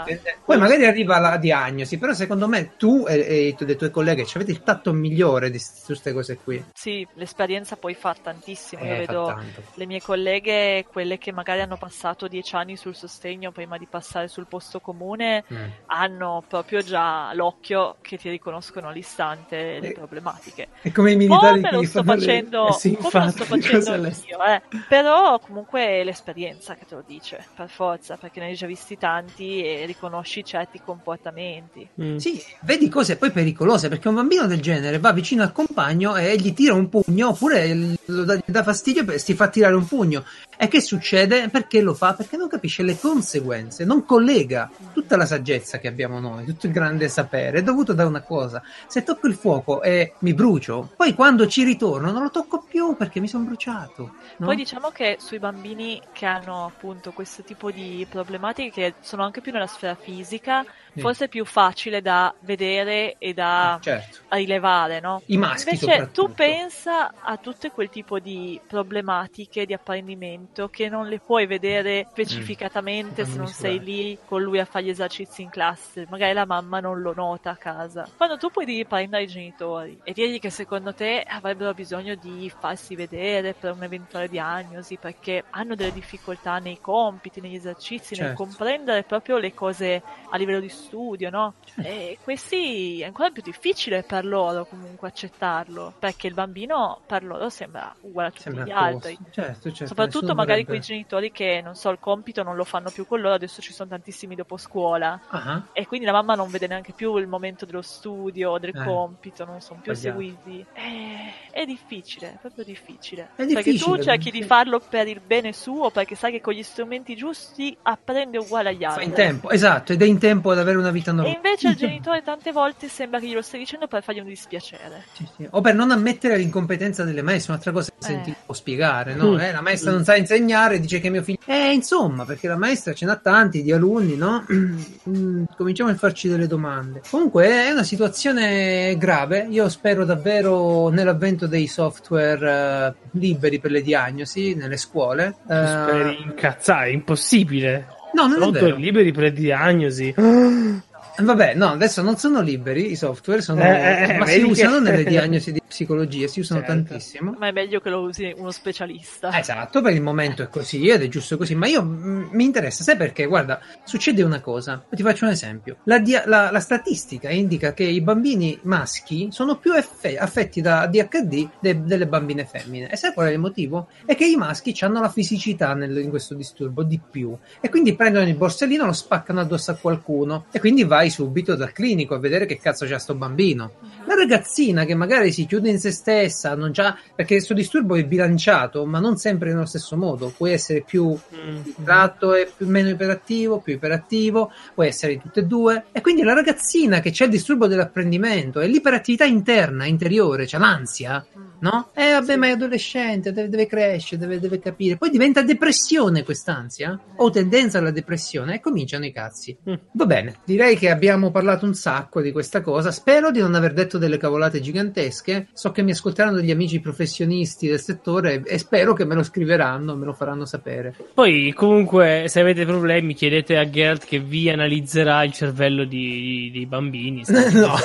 Poi magari arriva la diagnosi, però secondo me tu e, e i tu- le tue colleghe avete il tatto migliore di su queste cose qui. Sì, l'esperienza poi fa tantissimo. Io Eh, fa vedo tanto. le mie colleghe, quelle che magari hanno passato dieci anni sul sostegno prima di passare sul posto comune, Mm. hanno proprio già l'occhio che ti riconoscono all'istante le Eh, problematiche. È come i militari Come lo che sto fanno le- facendo, eh sì, come lo infatti, sto facendo anch'io, eh. però comunque l'esperienza l'esperienza che te lo dice, per forza, perché ne hai già visti tanti e riconosci certi comportamenti. Mm. Sì, vedi cose poi pericolose perché un bambino del genere va vicino al compagno e gli tira un pugno oppure lo dà, gli dà fastidio e si fa tirare un pugno. E che succede? Perché lo fa? Perché non capisce le conseguenze, non collega tutta la saggezza che abbiamo noi, tutto il grande sapere, è dovuto da una cosa. Se tocco il fuoco e mi brucio, poi quando ci ritorno non lo tocco più perché mi sono bruciato. no? Poi diciamo che sui bambini che hanno appunto questo tipo di problematiche che sono anche più nella sfera fisica. Forse è più facile da vedere e da Ah, certo. rilevare, no? I maschi Invece tu pensa a tutte quel tipo di problematiche di apprendimento che non le puoi vedere specificatamente Mm. se non sei lì con lui a fare gli esercizi in classe, magari la mamma non lo nota a casa. Quando tu puoi riprendere i genitori e dirgli che secondo te avrebbero bisogno di farsi vedere per un'eventuale diagnosi perché hanno delle difficoltà nei compiti, negli esercizi, nel Certo. comprendere proprio le cose a livello di studio, no? E questi è ancora più difficile per loro comunque accettarlo, perché il bambino per loro sembra uguale a tutti Sembra gli altri. Certo, certo, Soprattutto magari vorrebbe- quei genitori che, non so, il compito non lo fanno più con loro, adesso ci sono tantissimi dopo scuola. Ah, E quindi la mamma non vede neanche più il momento dello studio o del Eh. compito, non sono più Sbagliato. seguiti. È, è difficile, è proprio difficile. È Perché tu difficile, cerchi di farlo per il bene suo, perché sai che con gli strumenti giusti apprende uguale agli Fa altri. in tempo, esatto, ed è in tempo ad avere una vita E normale. invece il (laughs) genitore tante volte sembra che glielo stia dicendo per fargli un dispiacere. Sì, sì. O per non ammettere l'incompetenza delle maestre, un'altra cosa che Eh. senti può spiegare, no? Mm. Eh, la maestra non sa insegnare, dice che mio figlio. Eh, insomma, perché la maestra ce n'ha tanti di alunni, no? (clears throat) Mm, Cominciamo a farci delle domande. Comunque è una situazione grave. Io spero davvero nell'avvento dei software eh, liberi per le diagnosi nelle scuole. Tu Eh, speri incazzare, è impossibile. No, non è Software vero. liberi per le diagnosi. (gasps) (gasps) Vabbè, no, adesso non sono liberi i software, sono, Eh, eh, ma si vedi che- usano nelle diagnosi di psicologia, si usano Certo. tantissimo. Ma è meglio che lo usi uno specialista. Esatto, per il momento è così ed è giusto così, ma io mm, mi interessa, sai perché? Guarda, succede una cosa, ti faccio un esempio. La, dia- la- la statistica indica che i bambini maschi sono più effe- affetti da ADHD de- delle bambine femmine. E sai qual è il motivo? È che i maschi hanno la fisicità nel- in questo disturbo di più e quindi prendono il borsellino, lo spaccano addosso a qualcuno e quindi vai subito dal clinico a vedere che cazzo c'ha sto bambino. La ragazzina che magari si chiude in se stessa, non c'ha, perché questo disturbo è bilanciato, ma non sempre nello stesso modo. Puoi essere più Mm. distratto e più, meno iperattivo, più iperattivo, puoi essere tutte e due. E quindi la ragazzina che c'è il disturbo dell'apprendimento e l'iperattività interna, interiore, c'ha l'ansia, no? Eh vabbè, ma è adolescente, deve, deve crescere, deve, deve capire. Poi diventa depressione quest'ansia, o tendenza alla depressione, e cominciano i cazzi. Mm. Va bene, direi che abbiamo parlato un sacco di questa cosa. Spero di non aver detto delle cavolate gigantesche. So che mi ascolteranno degli amici professionisti del settore e spero che me lo scriveranno, me lo faranno sapere. Poi, comunque, se avete problemi, chiedete a Gert che vi analizzerà il cervello di- dei bambini. (laughs) No,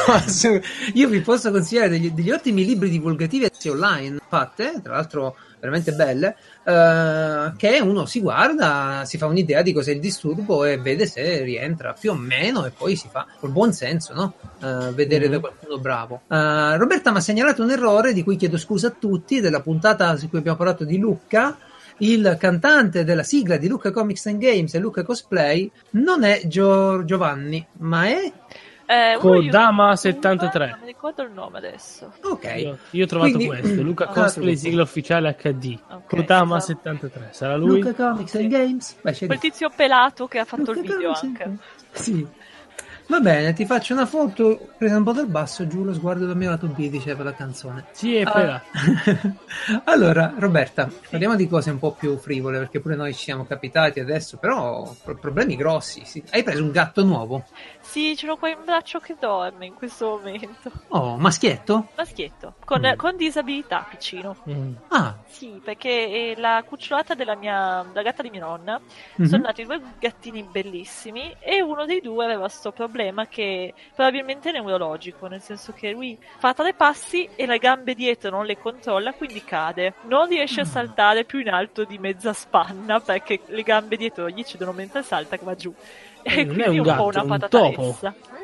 io vi posso consigliare degli, degli ottimi libri divulgativi online fatte, tra l'altro veramente belle, eh, che uno si guarda, si fa un'idea di cos'è il disturbo e vede se rientra più o meno e poi si fa col buon senso, no? Eh, vedere Mhm. da qualcuno bravo. Eh, Roberta mi ha segnalato un errore di cui chiedo scusa a tutti, della puntata su cui abbiamo parlato di Lucca. Il cantante della sigla di Lucca Comics and Games e Lucca Cosplay non è Gio- Giovanni, ma è Eh, Kodama youtuber, 73. Non mi ricordo il nome adesso. ok. Io, io ho trovato Quindi- questo, Luca Ah, Cosplay, sigla ufficiale HD. Ok, Kodama sì. 73, sarà lui? Luca Comics and Games. Beh, Quel tizio pelato che ha fatto il Luca video Comics anche. Sì. Va bene, ti faccio una foto presa un po' dal basso, giù lo sguardo del mio lato B, diceva la canzone. Sì, è Ah. quella. (laughs) allora, Roberta, parliamo di cose un po' più frivole, perché pure noi ci siamo capitati adesso, però pro- problemi grossi. sì. Hai preso un gatto nuovo? Sì, ce l'ho qua in braccio che dorme in questo momento. Oh, maschietto? Maschietto, con, Mm. con disabilità piccino. Mm. Ah, Sì, perché è la cucciolata della mia la gatta di mia nonna. mhm. Sono nati due gattini bellissimi e uno dei due aveva questo problema che probabilmente è neurologico, nel senso che lui fa tre passi e le gambe dietro non le controlla, quindi cade. Non riesce a Ah. saltare più in alto di mezza spanna perché le gambe dietro gli cedono mentre salta che va giù. Eh, E non quindi è un un, gatto, po' una è un.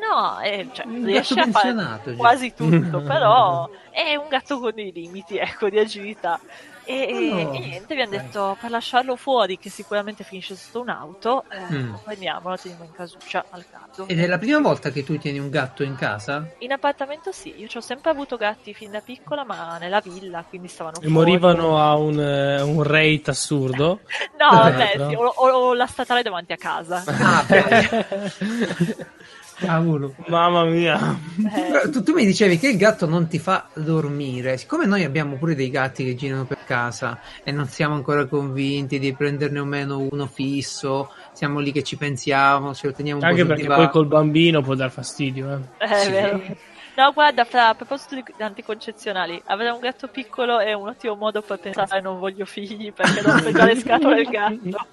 No, eh, cioè, Un riesce a fare già. quasi tutto, (laughs) però è un gatto con dei limiti, ecco, di agilità. E, Oh, e niente, abbiamo dai. detto per lasciarlo fuori, che sicuramente finisce sotto un'auto, eh, Mm. lo teniamo in casuccia al caldo. Ed è la prima volta che tu tieni un gatto in casa? In appartamento sì, io ci ho sempre avuto gatti fin da piccola, ma nella villa, quindi stavano E fuori. morivano a un, eh, un rate assurdo. (laughs) No, vabbè, sì, ho, ho- ho la statale davanti a casa. Ah, beh. (laughs) Cavolo. Mamma mia. Eh, Tu, tu mi dicevi che il gatto non ti fa dormire. Siccome noi abbiamo pure dei gatti che girano per casa e non siamo ancora convinti di prenderne o meno uno fisso, siamo lì che ci pensiamo, ce lo teniamo un Anche po' sul perché poi col bambino può dar fastidio. Eh. è Sì. vero. No, guarda, fra, a proposito di anticoncezionali, avere un gatto piccolo è un ottimo modo per pensare non voglio figli perché non già le scatole del gatto.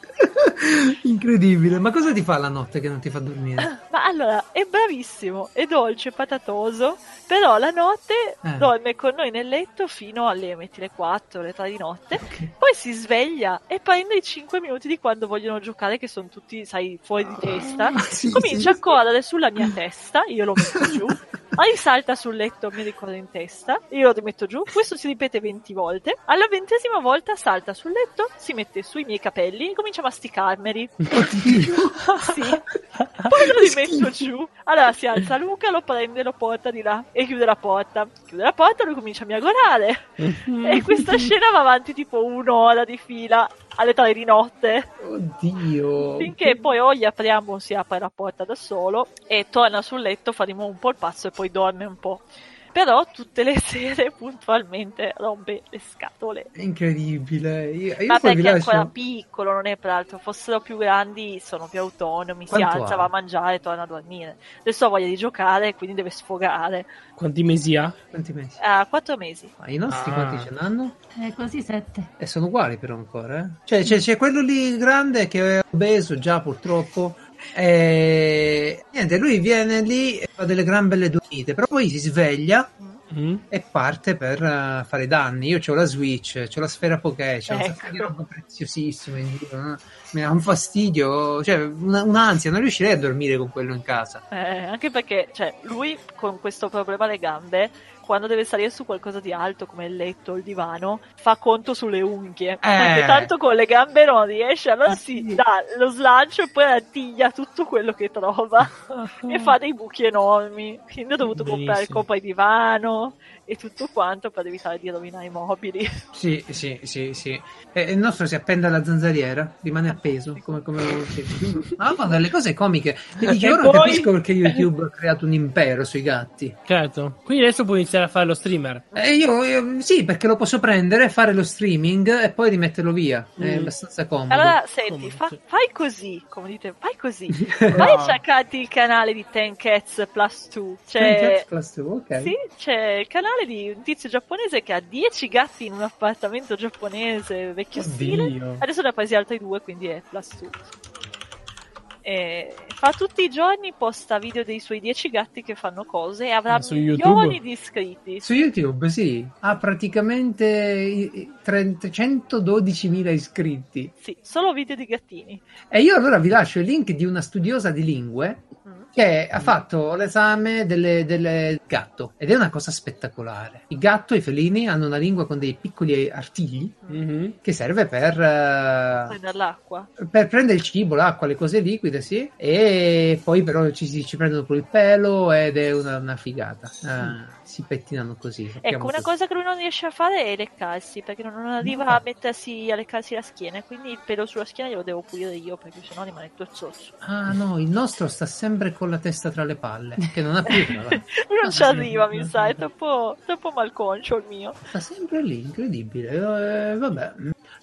(laughs) Incredibile, ma cosa ti fa la notte che non ti fa dormire? (laughs) Ma allora, è bravissimo, è dolce, patatoso, però la notte Eh. dorme con noi nel letto fino alle, metti, le 4, le 3 di notte, Ok. poi si sveglia e prende i 5 minuti di quando vogliono giocare, che sono tutti, sai, fuori di testa. Ah, sì, Comincia sì. a correre sulla mia testa, io lo metto giù, (laughs) poi salta sul letto, mi ricorda in testa, io lo rimetto giù, questo si ripete 20 volte, alla ventesima volta salta sul letto, si mette sui miei capelli e comincia a masticarmeli. Oddio. (laughs) Sì. Poi lo rimetto giù. Allora si alza Luca, lo prende, lo porta di là e chiude la porta. Chiude la porta, lui comincia a miagolare. E questa scena va avanti tipo un'ora di fila alle tre di notte. Oddio. Finché poi o gli apriamo, si apre la porta da solo e torna sul letto, faremo un po' il pazzo e poi dorme un po'. Però tutte le (laughs) sere puntualmente rompe le scatole. È incredibile. Io, io Ma perché è lascio- ancora piccolo, non è peraltro. Fossero più grandi, sono più autonomi, si Quanto alza, ha? va a mangiare, torna a dormire. Adesso ha voglia di giocare, quindi deve sfogare. Quanti mesi ha? Quanti mesi? Ha quattro mesi. Ma I nostri Ah. quanti ce n'hanno? Eh, quasi sette. E sono uguali però ancora, eh? Cioè c'è, c'è quello lì grande che è obeso già purtroppo. E niente, lui viene lì e fa delle gran belle dormite, però poi si sveglia Mm? e parte per eh, fare danni. Io ho la Switch, ho la sfera Poké, c'è un sacco di Ecco. roba preziosissima in giro. no? Mi dà un fastidio, cioè una- un'ansia, non riuscirei a dormire con quello in casa. Eh, anche perché, cioè, lui con questo problema alle gambe, quando deve salire su qualcosa di alto come il letto o il divano, fa conto sulle unghie. Perché tanto con le gambe non riesce, allora Ah, si sì. dà lo slancio e poi attiglia tutto quello che trova (laughs) e fa dei buchi enormi. Quindi ho dovuto comprare il Benissimo. coppa divano e tutto quanto per evitare di rovinare i mobili. Sì, sì, sì, sì. E e il nostro si appende alla zanzariera, rimane appeso, come, come (laughs) Ma fanno delle cose comiche. E dici, E ora poi- capisco perché (laughs) YouTube ha creato un impero sui gatti. Certo. Quindi adesso puoi iniziare a fare lo streamer. E io, io- sì, perché lo posso prendere, fare lo streaming e poi rimetterlo via. È Mm. abbastanza comodo. Allora, senti, fa- fai così, come dite, fai così. (laughs) Vai a cercarti il canale di Ten Cats Plus 2. C'è, Cats Plus 2, ok. Sì, c'è il canale di un tizio giapponese che ha 10 gatti in un appartamento giapponese vecchio stile. Oddio. Adesso ne ha presi altri due, quindi è 2. E fa tutti i giorni, posta video dei suoi 10 gatti che fanno cose e avrà su milioni di iscritti. Su YouTube, sì, ha praticamente i- i 30 112.000 iscritti. Sì, solo video di gattini. E io allora vi lascio il link di una studiosa di lingue Mm. Che ha fatto l'esame delle, delle gatto ed è una cosa spettacolare. Il gatto e i felini hanno una lingua con dei piccoli artigli Mhm. che serve per, Prendere l'acqua. per prendere il cibo, l'acqua, le cose liquide, sì, e poi però ci, si- ci prendono pure il pelo ed è una, una figata. Ah, si pettinano così. Ecco, una così. cosa che lui non riesce a fare è leccarsi, perché non arriva No. a mettersi a leccarsi la schiena, quindi il pelo sulla schiena glielo devo pulire io, perché sennò rimane tozzozzo. Ah no, il nostro sta sempre con la testa tra le palle, che non ha più (laughs) lui non ci arriva, mi sa, è troppo, troppo malconcio il mio. Sta sempre lì, incredibile. Eh, vabbè,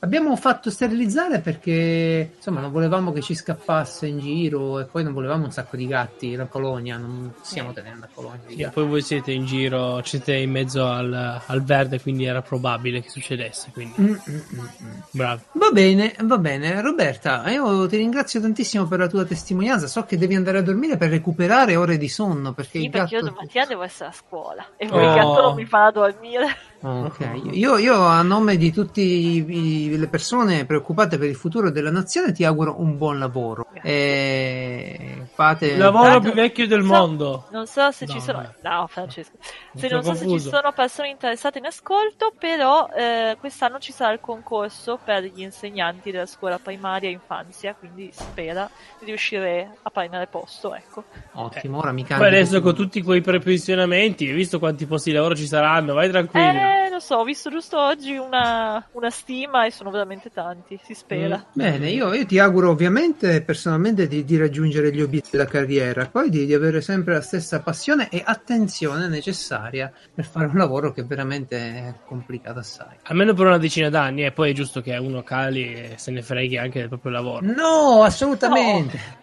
abbiamo fatto sterilizzare perché insomma non volevamo che ci scappasse in giro e poi non volevamo un sacco di gatti. La colonia, non stiamo tenendo la colonia di Sì, gatti. poi voi siete in giro, siete in mezzo al, al verde, quindi era probabile che succedesse. Quindi, Mm, mm, mm, bravi. Va bene, va bene. Roberta, io ti ringrazio tantissimo per la tua testimonianza. So che devi andare a dormire per recuperare ore di sonno perché Sì, il perché io gatto. domattina devo essere a scuola, e poi Oh. il gatto non mi farà dormire. Ok, io, io a nome di tutte le persone preoccupate per il futuro della nazione ti auguro un buon lavoro. E fate Il lavoro Tanto- più vecchio del so- mondo. Non so se No, ci sono. No, Francesco. Se non so se ci sono persone interessate in ascolto, però eh, quest'anno ci sarà il concorso per gli insegnanti della scuola primaria e infanzia, quindi spera di riuscire a prendere posto, ecco. Ottimo, ora mi Poi cambio. adesso con tutti quei prepensionamenti, hai visto quanti posti di lavoro ci saranno? Vai tranquillo. Eh, lo so, ho visto giusto oggi una, una stima e sono veramente tanti, si spera. Mm. Bene, io, io ti auguro ovviamente personalmente di, di raggiungere gli obiettivi della carriera, poi di, di avere sempre la stessa passione e attenzione necessaria per fare un lavoro che veramente è complicato assai. Almeno per una decina d'anni, e poi è giusto che uno cali e se ne freghi anche del proprio lavoro. No, assolutamente.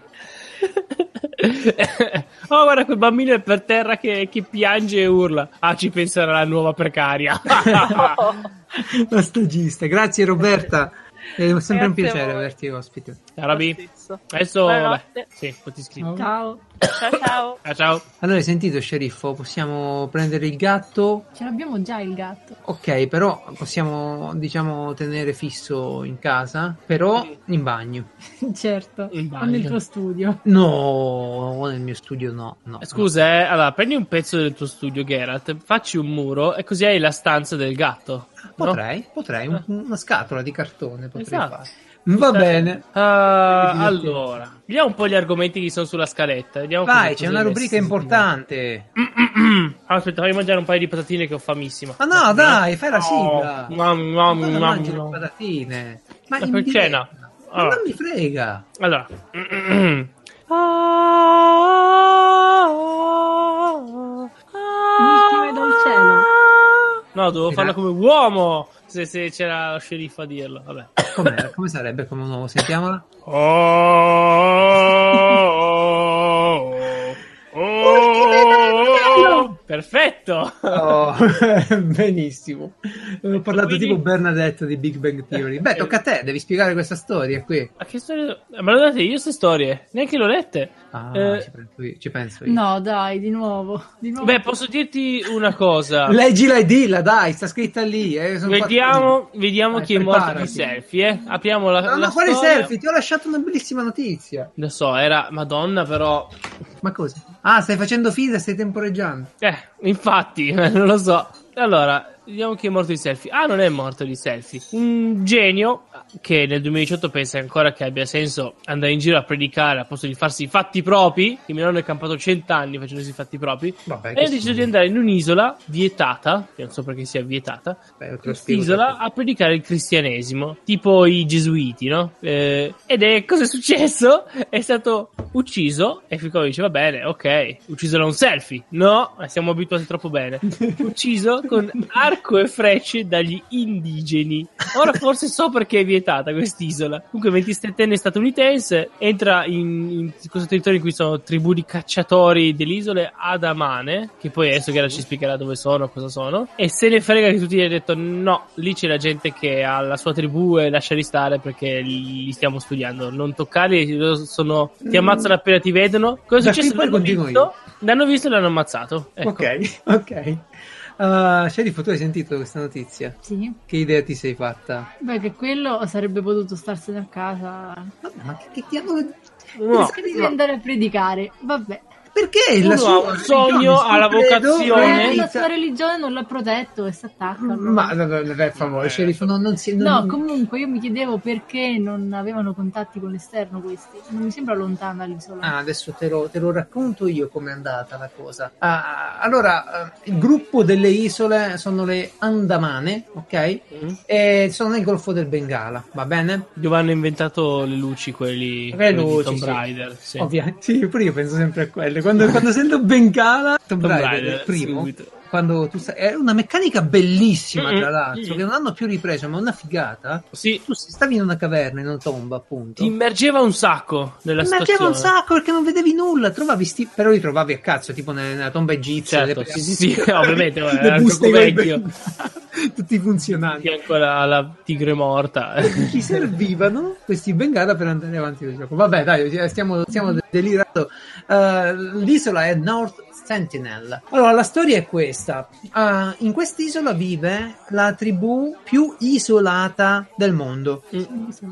(laughs) (laughs) oh, guarda quel bambino è per terra che, che piange e urla. Ah, ci penserà la nuova precaria. (laughs) (laughs) La stagista. Grazie Roberta, è sempre un Grazie a piacere averti ospite. Arabi, adesso vabbè. Sì, poi ti scrivo. Ciao. Ciao ciao. Ah, ciao. Allora, hai sentito, sceriffo? Possiamo prendere il gatto? Ce l'abbiamo già il gatto. Ok, però possiamo, diciamo, tenere fisso in casa, però in bagno. (laughs) certo. In O bagno. nel tuo studio. No, nel mio studio no. no Scusa, eh, allora prendi un pezzo del tuo studio, Geralt, facci un muro e così hai la stanza del gatto. no. no? Potrei, potrei, un- una scatola di cartone potrei Esatto. fare. Va bene. Ah, Divertente. allora, vediamo un po' gli argomenti che sono sulla scaletta. Vediamo Vai, c'è una rubrica importante. Ah, aspetta, fammi mangiare un paio di patatine che ho famissima. Ma no, dai, fai la sigla. Oh, mam, mam, mam, mangi le patatine? Ma Ma per cena. Ma Allora. non mi frega. Allora. Ultime dal cielo. No, dovevo farla come uomo. Se, se c'era lo sceriffo a dirlo. Vabbè. Com'è? Come sarebbe come un uomo? Sentiamola. Perfetto. Oh, (laughs) benissimo. Ho parlato Quindi- tipo Bernadette di Big Bang Theory. Beh, tocca a te, devi spiegare questa storia qui. Ma che storie? Me lo date io queste storie? Neanche l'ho lette. Ah, Eh, ci, penso io, ci penso io. No, dai, di nuovo. Di nuovo. Beh, posso dirti una cosa. (laughs) Leggila e dilla, dai, sta scritta lì. eh, sono Vediamo, vediamo Dai, chi è morto di preparati. selfie, eh. Apriamo la, No, la no, quali storia. selfie? Ti ho lasciato una bellissima notizia. Lo so, era Madonna, però. Ma cosa? Ah, stai facendo finta, stai temporeggiando. Eh, infatti, (laughs) non lo so. Allora, vediamo chi è morto di selfie. Ah, non è morto di selfie. Un genio che nel 2018 pensa ancora che abbia senso andare in giro a predicare a posto di farsi i fatti propri. Che mio nonno è campato cent'anni facendosi i fatti propri. Vabbè, E ha deciso di andare in un'isola vietata, che non so perché sia vietata, Beh, dopo. a predicare il cristianesimo, tipo i gesuiti, no? Eh, ed è cosa è successo? È stato ucciso e Ficco dice va bene, ok, ucciso da un selfie. No, siamo abituati troppo bene. (laughs) Ucciso con arco e frecce dagli indigeni. Ora forse so perché è vietata quest'isola. Comunque 27enne statunitense entra in, in questo territorio in cui sono tribù di cacciatori delle isole Adamane, che poi adesso Gara ci spiegherà dove sono, cosa sono, e se ne frega che tutti gli hanno detto no, lì c'è la gente che ha la sua tribù e lasciali stare perché li stiamo studiando, non toccarli, sono, ti ammazzano appena ti vedono. Cosa è successo? L'hanno visto, l'hanno visto e l'hanno ammazzato. Ecco. Ok, ok. Uh, Sceriffo, tu hai sentito questa notizia? Sì. Che idea ti sei fatta? Beh, che quello sarebbe potuto starsene a casa. Vabbè, ma che, che diavolo... No, Devi andare a predicare. Vabbè. Perché Uno la ha sua un sogno, ha la vocazione. Eh, la sua religione non l'ha protetto e si attacca. Ma per favore, sceriffo, non, non si... No, non- comunque io mi chiedevo perché non avevano contatti con l'esterno questi. Non mi sembra lontana l'isola. Ah, adesso te lo, te lo racconto io com'è andata la cosa. Ah, allora, eh, il gruppo delle isole sono le Andamane, ok? Mm. E sono nel Golfo del Bengala, va bene? Dove hanno inventato le luci, quelli, Le quelli di luci, Tomb sì. Raider. Sì. Ovviamente, sì, pure io penso sempre a quelle. Quando, quando sento Bengala, Tomb Tomb Raider, Raider, il primo, subito. Quando tu sai, è una meccanica bellissima, tra l'altro, che non hanno più ripreso, ma una figata. Sì, Tu stavi in una caverna, in una tomba, appunto. ti immergeva un sacco nella Mi immergeva situazione. un sacco perché non vedevi nulla, trovavi sti... però li trovavi a cazzo, tipo nella, tomba egizia. Certo, le- sì, sì, sì, ovviamente, le era coi vecchio. (laughs) tutti funzionanti. Ancora la tigre morta. Ci servivano questi Bengala per andare avanti col gioco. Vabbè, dai, stiamo, stiamo delirando. Uh, l'isola è North Sentinel. Allora, la storia è questa. Uh, in quest'isola vive la tribù più isolata del mondo.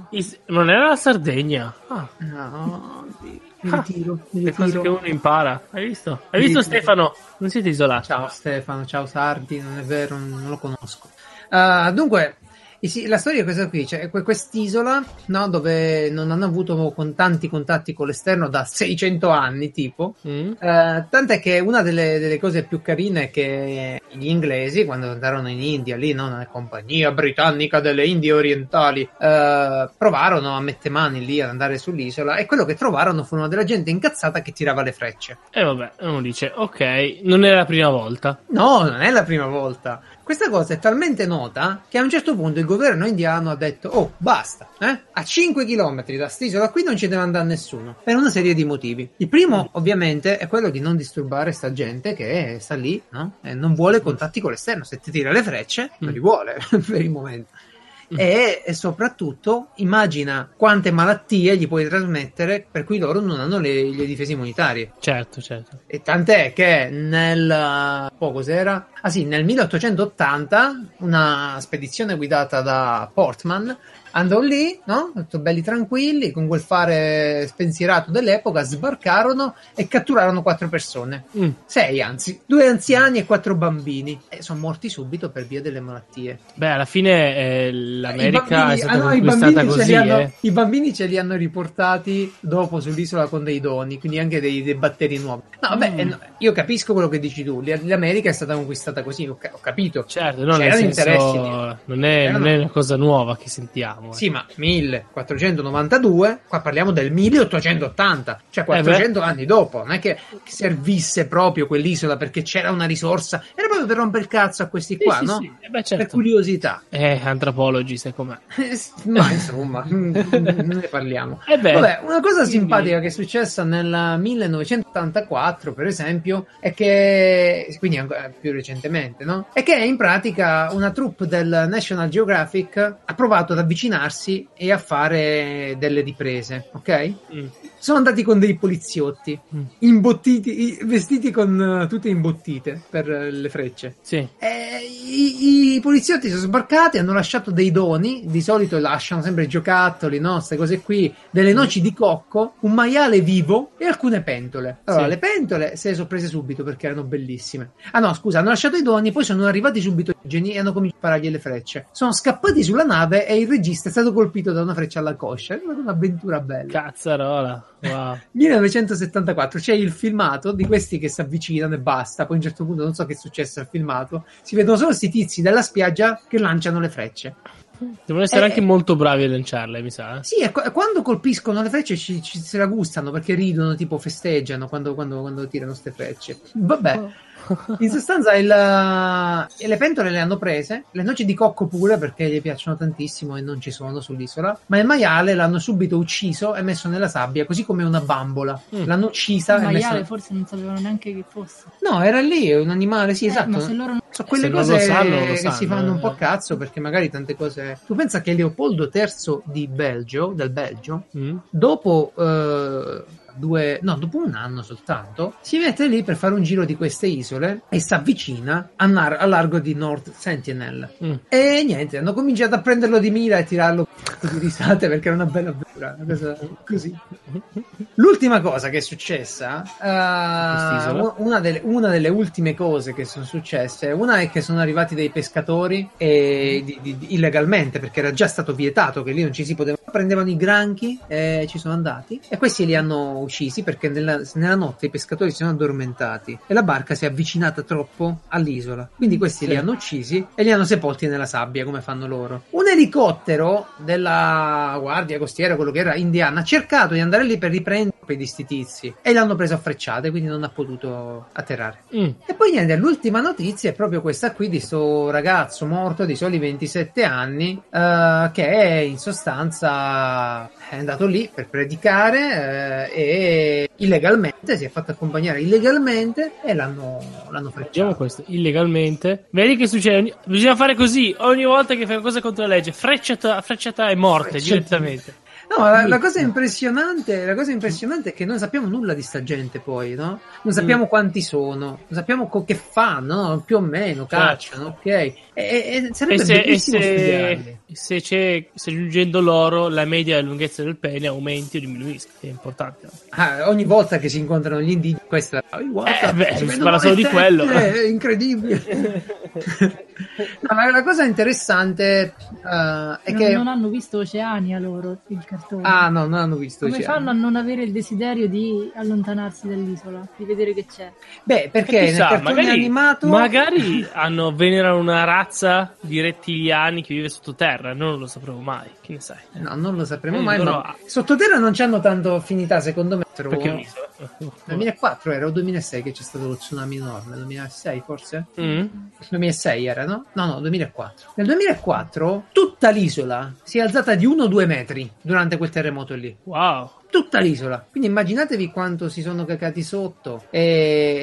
Is- non era la Sardegna. Ah, No, mi Ah, ritiro, mi le cose che ritiro. uno impara. Hai visto? Hai Mi visto ritiro. Stefano? Non siete isolati. Ciao Stefano, ciao Sardi, non è vero, non lo conosco. Ah, dunque, sì, la storia è questa qui, cioè que- quest'isola, no, dove non hanno avuto con tanti contatti con l'esterno da 600 anni, tipo, Mm? Eh, tant'è che una delle, delle cose più carine che gli inglesi, quando andarono in India, lì, no, nella compagnia britannica delle Indie orientali, eh, provarono a mettere mani lì ad andare sull'isola e quello che trovarono furono della gente incazzata che tirava le frecce. E vabbè, uno dice, ok, non è la prima volta. No, non è la prima volta. Questa cosa è talmente nota che a un certo punto il governo indiano ha detto: Oh, basta, eh? A 5 km da st'isola qui non ci deve andare nessuno. Per una serie di motivi. Il primo, ovviamente, è quello di non disturbare sta gente che sta lì, no? E non vuole contatti con l'esterno. Se ti tira le frecce, non li vuole (laughs) per il momento. E, e soprattutto immagina quante malattie gli puoi trasmettere per cui loro non hanno le, le difese immunitarie. Certo, certo. E tant'è che nel oh, cos'era? Ah sì, nel 1880 una spedizione guidata da Portman andò lì, no? Tutto belli tranquilli, con quel fare spensierato dell'epoca, sbarcarono e catturarono quattro persone. Mm. Sei, anzi, due anziani e quattro bambini. E sono morti subito per via delle malattie. Beh, alla fine eh, l'America I è bambini- stata ah, no, conquistata bambini così, hanno- eh. I bambini ce li hanno riportati dopo sull'isola con dei doni, quindi anche dei, dei batteri nuovi. No, vabbè, Mm. eh, no, io capisco quello che dici tu. L'America è stata conquistata così, ho, ca- ho capito. Certo, no, nel C'erano senso, interessi non è, non è una cosa nuova che sentiamo. Eh. Sì, ma 1492, qua parliamo del 1880, cioè Eh beh. 400 anni dopo. Non è che servisse proprio quell'isola perché c'era una risorsa, era proprio per rompere il cazzo a questi Sì, qua, sì, no? sì. Eh beh, Per certo. curiosità. Eh, antropologi, sai com'è. ma (laughs) insomma, non ne parliamo. Eh Vabbè, una cosa quindi- simpatica che è successa nel 1984, per esempio, è che, quindi ancora più recentemente, no? È che in pratica una troupe del National Geographic ha provato ad avvicinarsi e a fare delle riprese, ok? Mm. Sono andati con dei poliziotti, Mm. imbottiti, vestiti con eh, tutte imbottite per eh, le frecce. Sì. I, i poliziotti sono sbarcati, hanno lasciato dei doni, di solito lasciano sempre giocattoli, no? Queste cose qui, delle noci di cocco, un maiale vivo e alcune pentole. Allora, Sì. le pentole se le sono prese subito perché erano bellissime. Ah no, scusa, hanno lasciato i doni, poi sono arrivati subito i geni e hanno cominciato a sparargli le frecce. Sono scappati sulla nave e il regista è stato colpito da una freccia alla coscia. È un'avventura bella. Cazzarola. Wow. 1974 c'è il filmato di questi che si avvicinano e basta. Poi a un certo punto non so che è successo al filmato. Si vedono solo questi tizi dalla spiaggia che lanciano le frecce. Devono essere Eh, anche molto bravi a lanciarle, mi sa. eh. Sì, e qu- quando colpiscono le frecce ci, ci se la gustano perché ridono, tipo festeggiano quando, quando, quando tirano ste frecce. Vabbè. (laughs) In sostanza il, eh, le pentole le hanno prese, le noci di cocco pure perché gli piacciono tantissimo e non ci sono sull'isola, ma il maiale l'hanno subito ucciso e messo nella sabbia, così come una bambola. Mm. L'hanno uccisa Il maiale messo... forse non sapevano neanche che fosse. No, era lì, un animale, sì, Eh, esatto. ma se loro non... Sono quelle Se non cose lo sanno, lo che sanno, si fanno un po' eh. cazzo perché magari tante cose. Tu pensa che Leopoldo III di Belgio, del Belgio, Mm? dopo eh, due, no, dopo un anno soltanto, si mette lì per fare un giro di queste isole e si avvicina a, nar- a largo di North Sentinel. Mm. E niente, hanno cominciato a prenderlo di mira e tirarlo di risate perché era una bella cosa così. L'ultima cosa che è successa, Quest'isola? una, delle, una delle ultime cose che sono successe, una è che sono arrivati dei pescatori e di- di- di- illegalmente perché era già stato vietato che lì non ci si poteva. Prendevano i granchi e ci sono andati e questi li hanno uccisi perché nella, nella notte i pescatori si sono addormentati e la barca si è avvicinata troppo all'isola. Quindi questi Sì. li hanno uccisi e li hanno sepolti nella sabbia come fanno loro. Un elicottero della guardia costiera, quello che era indiana, ha cercato di andare lì per riprendere di sti tizi e l'hanno preso a frecciate, quindi non ha potuto atterrare. Mm. E poi niente, l'ultima notizia è proprio questa qui di sto ragazzo morto di soli 27 anni eh, che è in sostanza è andato lì per predicare eh, e illegalmente si è fatto accompagnare illegalmente e l'hanno, l'hanno Vediamo frecciato. questo, illegalmente. Vedi che succede? Bisogna fare così, ogni volta che fai qualcosa contro la legge, frecciata, frecciata e morte Frecciata. direttamente. No, la, la cosa impressionante, la cosa impressionante è che non sappiamo nulla di sta gente poi, no? Non sappiamo quanti sono, non sappiamo co- che fanno, no? più o meno, cacciano, ok? E, e- sarebbe E se, e bellissimo se, studiarli. Se c'è, se aggiungendo l'oro, la media della lunghezza del pene aumenti o diminuisca, è importante. Ah, ogni volta che si incontrano gli indigeni, questa oh, guarda, Eh, beh, si parla solo di quello. tette, È incredibile. (laughs) No, la, la cosa interessante eh, è non, che... non hanno visto Oceania loro, il cartone. Ah, no, non hanno visto. Come Oceania. fanno a non avere il desiderio di allontanarsi dall'isola, di vedere che c'è? Beh, perché nel chissà, cartone magari, animato... magari hanno venerano una razza di rettiliani che vive sottoterra, non lo sapremo mai, che ne sai? No, non lo sapremo Eh, mai, però- ma sottoterra non c'hanno tanto affinità, secondo me. Trovo- Perché ho visto. 2004 era o 2006 che c'è stato lo tsunami enorme, 2006 forse? Mm? 2006 era, no? No, no, 2004. Nel 2004 tutta l'isola si è alzata di 1-2 metri durante quel terremoto lì. Wow. Tutta l'isola. Quindi immaginatevi quanto si sono cacati sotto e,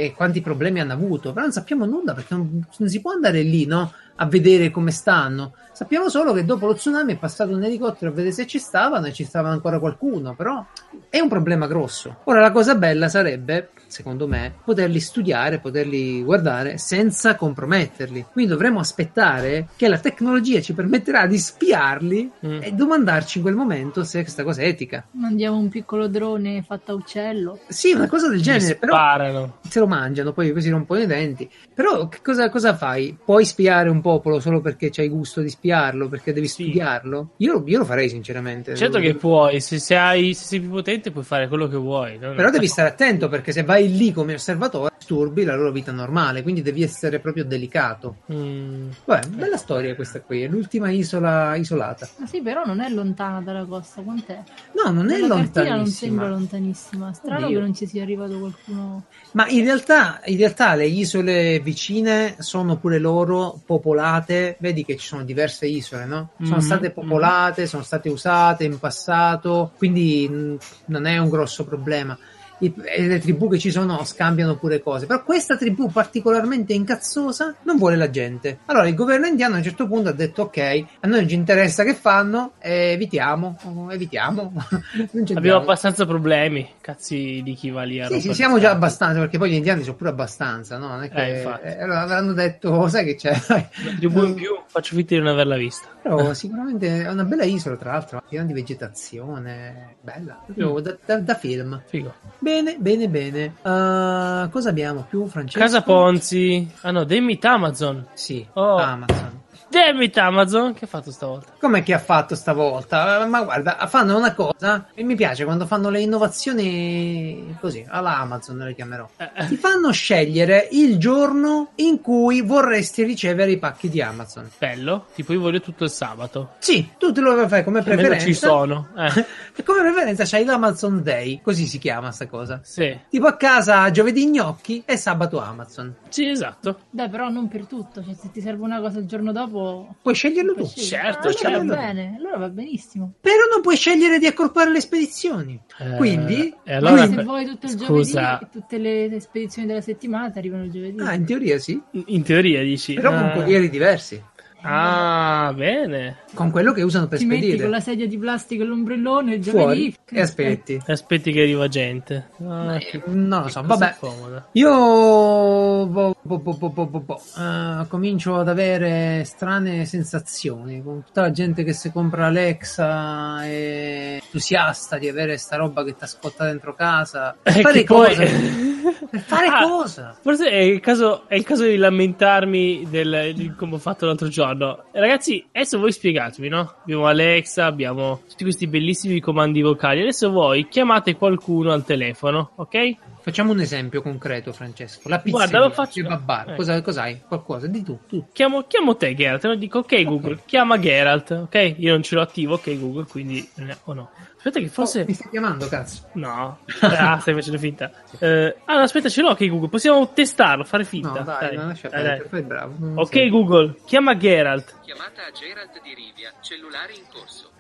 e quanti problemi hanno avuto. Però non sappiamo nulla perché non, non si può andare lì, no? A vedere come stanno. Sappiamo solo che dopo lo tsunami è passato un elicottero a vedere se ci stavano e ci stava ancora qualcuno. Però è un problema grosso. Ora la cosa bella sarebbe, secondo me, poterli studiare, poterli guardare senza comprometterli. Quindi dovremmo aspettare che la tecnologia ci permetterà di spiarli Mm. e domandarci in quel momento se questa cosa è etica. Mandiamo un piccolo drone fatto a uccello. Sì, una cosa del genere, però sparano. se lo mangiano, poi si rompono i denti. Però che cosa, cosa fai? Puoi spiare un popolo solo perché c'hai gusto di spiarlo, perché devi Sì. studiarlo? Io, io lo farei sinceramente. Certo che puoi, se, se hai, se sei più potente puoi fare quello che vuoi. no? Però devi stare attento perché se vai lì come osservatore disturbi la loro vita normale, quindi devi essere proprio delicato. Mm. Vabbè, bella storia questa qui, è l'ultima isola isolata. Ma sì, però non è lontana dalla costa, quant'è? No, non è La cartina non sembra lontanissima. lontanissima. Strano Oddio. che non ci sia arrivato qualcuno. Ma in realtà, in realtà le isole vicine sono pure loro popolate. Vedi che ci sono diverse isole, no? Sono Mhm, state popolate, sono state usate in passato, quindi mh, non è un grosso problema. I- e le tribù che ci sono scambiano pure cose. Però questa tribù particolarmente incazzosa non vuole la gente. Allora il governo indiano a un certo punto ha detto: Ok, a noi non ci interessa che fanno, eh, evitiamo, evitiamo. (laughs) Abbiamo abbastanza problemi. Cazzi di chi va lì a Sì, sì, siamo già abbastanza, perché poi gli indiani sono pure abbastanza, no? Non è che, Eh, infatti. eh, allora avranno detto, "Oh, sai che c'è? Dai." Una tribù in più, faccio finta di non averla vista. Però sicuramente è una bella isola, tra l'altro, piena di vegetazione, bella, proprio da, da- da film. Figo. Bene, bene, bene. Uh, cosa abbiamo più, Francesco? Casa Ponzi. Ah no, Demit Amazon. Sì, Oh. Amazon. Demit Amazon. Che ha fatto stavolta? Com'è che ha fatto stavolta? Eh, Ma guarda, fanno una cosa e mi piace quando fanno le innovazioni così, alla Amazon le chiamerò. Eh, eh. Ti fanno scegliere il giorno in cui vorresti ricevere i pacchi di Amazon. Bello. Tipo io voglio tutto il sabato. Sì, tu te lo fai come Almeno preferenza. ci sono. Eh. E (laughs) come preferenza c'hai l'Amazon Day, così si chiama sta cosa. Sì. Tipo a casa giovedì gnocchi e sabato Amazon. Sì, esatto. Dai, però non per tutto. Cioè, se ti serve una cosa il giorno dopo. Puoi sceglierlo tu. puoi scegliere. Certo, Ah, allora certo. va bene, allora va benissimo. Però non puoi scegliere di accorpare le spedizioni. Eh, Quindi, e allora- quindi- Se vuoi tutto il Scusa. giovedì, tutte le, spedizioni della settimana ti arrivano il giovedì. Ah, in teoria sì. In teoria dici. Però con Ah. corrieri diversi. Ah, bene. Con quello che usano per ti metti spedire. con la sedia di plastica e l'ombrellone Fuori giovedì. e aspetti. Aspetti che arriva gente. Ah, che non lo so, cosa vabbè. Io bo- bo- bo- bo- bo- bo- bo- eh, comincio ad avere strane sensazioni con tutta la gente che si compra Alexa è entusiasta di avere sta roba che ti ascolta dentro casa. (laughs) Per Eh, fare che poi- cosa? (laughs) Per fare Ah, cosa? Forse è il caso, è il caso di lamentarmi del, di come ho fatto l'altro giorno. Ragazzi, adesso voi spiegatemi, no? Abbiamo Alexa, abbiamo tutti questi bellissimi comandi vocali. Adesso voi chiamate qualcuno al telefono, ok? Facciamo un esempio concreto, Francesco. La pizzeria, Guarda, lo faccio- il babbar. eh. Cosa, cos'hai? Qualcosa? Di tu, tu. Chiamo, chiamo te, Geralt. E dico, ok, Google, chiama Geralt, ok? Io non ce l'ho attivo, ok, Google, quindi eh, o no. Aspetta che forse... Oh, mi stai chiamando, cazzo. No, ah, stai facendo finta. Eh, ah, aspetta, ce l'ho ok Google, possiamo testarlo, fare finta. No, dai, non lascia Dai, perdere, dai. fai bravo. non Ok sei- Google, chiama Geralt. Chiamata a Gerald di Rivia, cellulare in corso.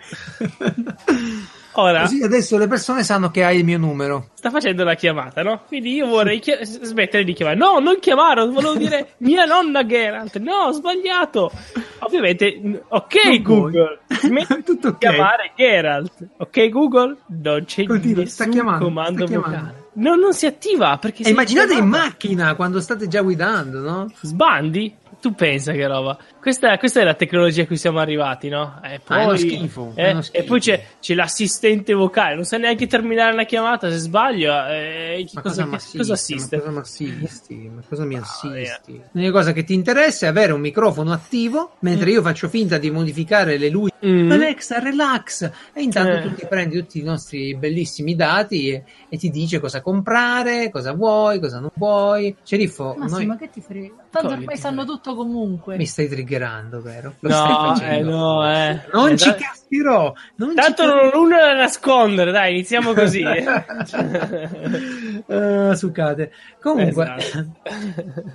Ora Così adesso le persone sanno che hai il mio numero. sta facendo la chiamata, no? Quindi io vorrei s- smettere di chiamare. No, non chiamare, volevo dire (laughs) mia nonna Geralt. No, ho sbagliato. Ovviamente, ok Non. Google, smetti (laughs) Tutto di ok. chiamare Geralt. Ok Google, non c'è Continua, nessun sta chiamando, comando vocale. No, non si attiva perché E se immaginate in chiamata- macchina quando state già guidando, no? Sbandi? Tu pensa che roba. Questa, questa è la tecnologia a cui siamo arrivati, no? E poi, Ah, è uno schifo, è eh, uno e schifo. poi c'è, c'è l'assistente vocale, non sa neanche terminare una chiamata. Se sbaglio, eh, Ma cosa, cosa, assiste? Ma cosa massisti? Ma cosa mi Ah, assisti? L'unica cosa che ti interessa è avere un microfono attivo mentre io faccio finta di modificare le luci. Mm. Alexa, relax! E intanto Eh. tu ti prendi tutti i nostri bellissimi dati e, e ti dice cosa comprare, cosa vuoi, cosa non vuoi. Ceriffo, Ma sì, noi- ma che ti frega? Tanto ormai sanno tutto comunque. mi stai triggerando, vero? Lo stai No, eh, no, eh. Non Eh, ci dai. Cascherò! Non Tanto non ho nulla da nascondere, dai, iniziamo così. (laughs) Eh, succate. Comunque, Esatto.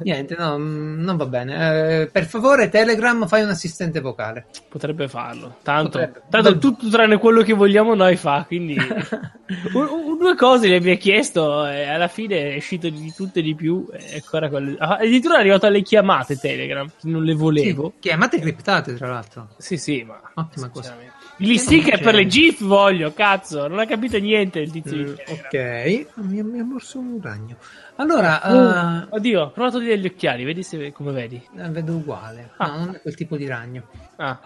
niente, no, non va bene. Eh, per favore, Telegram, fai un assistente vocale. Potrebbe farlo. Tanto, Potrebbe. tanto tutto tranne quello che vogliamo noi fa. Quindi, (laughs) un- un- due cose le ha chiesto. E alla fine è uscito di tutto e di più. E ancora quelle... ah, addirittura è arrivato alle chiamate Telegram. Non le volevo. Sì, chiamate criptate, tra l'altro. Sì, sì, ma. Ottima cosa. Gli sticker per le GIF voglio, cazzo. Non ha capito niente il tizio Mm, ok, mi, mi ha morso un ragno. Allora, Uh, oddio, ho provato degli occhiali, vedi se come vedi. eh, vedo uguale. Ah. No, non è quel tipo di ragno. Ah,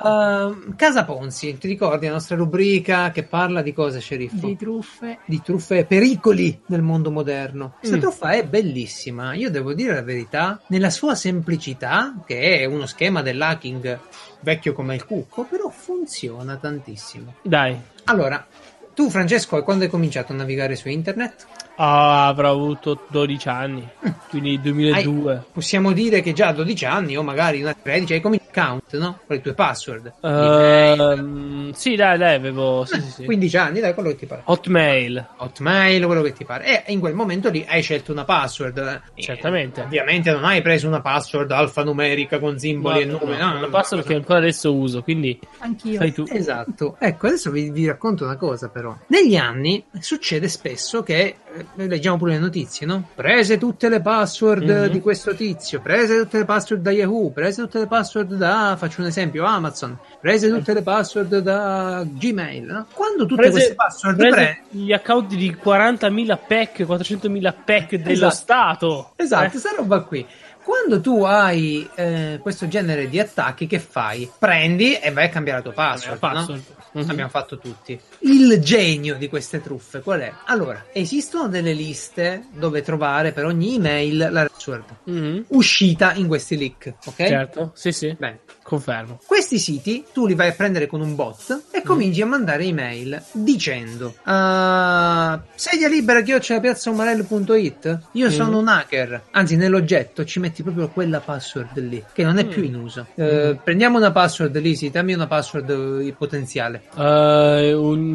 Uh, Casa Ponzi, ti ricordi la nostra rubrica che parla di cosa, sceriffo? Di truffe. di truffe e pericoli nel mondo moderno. Questa Mm. truffa è bellissima, io devo dire la verità, nella sua semplicità, che è uno schema dell'hacking vecchio come il cucco, però funziona tantissimo. dai. Allora, tu Francesco, quando hai cominciato a navigare su internet? Ah, avrò avuto 12 anni, quindi 2002. Possiamo dire che già a 12 anni o magari una 13 hai cominciato account, no? Con le tue password. Ehm, sì, dai, dai, avevo sì, sì, sì. 15 anni, dai, quello che ti pare. Hotmail. Hotmail, quello che ti pare. E in quel momento lì hai scelto una password. Certamente. Ovviamente non hai preso una password alfanumerica con simboli No, e numeri. no, No, una no, password no. che ancora adesso uso, quindi Anch'io. fai tu. Esatto. Ecco, adesso vi, vi racconto una cosa però. Negli anni succede spesso che, noi leggiamo pure le notizie, no? Prese tutte le password Mhm. di questo tizio, prese tutte le password da Yahoo, prese tutte le password da, faccio un esempio, Amazon, prese tutte le password da Gmail, no? Quando tutte Prese- queste password prese pre- gli account di 40.000 PEC, 400.000 PEC dello Esatto. Stato. Esatto, Eh, questa roba qui. Quando tu hai eh, questo genere di attacchi, che fai? Prendi e vai a cambiare la tua password. no? password. Mhm. Abbiamo fatto tutti. Il genio di queste truffe qual è? Allora, esistono delle liste dove trovare per ogni email la password Mhm. uscita in questi leak, ok? Certo, sì, sì, Bene. confermo. Questi siti tu li vai a prendere con un bot Mm. e cominci a mandare email dicendo uh, sedia libera piazzaumarello.it io Mm. sono un hacker anzi nell'oggetto ci metti proprio quella password lì che non è Mm. più in uso Eh, prendiamo una password lì sì dammi una password eh, potenziale Eh, un,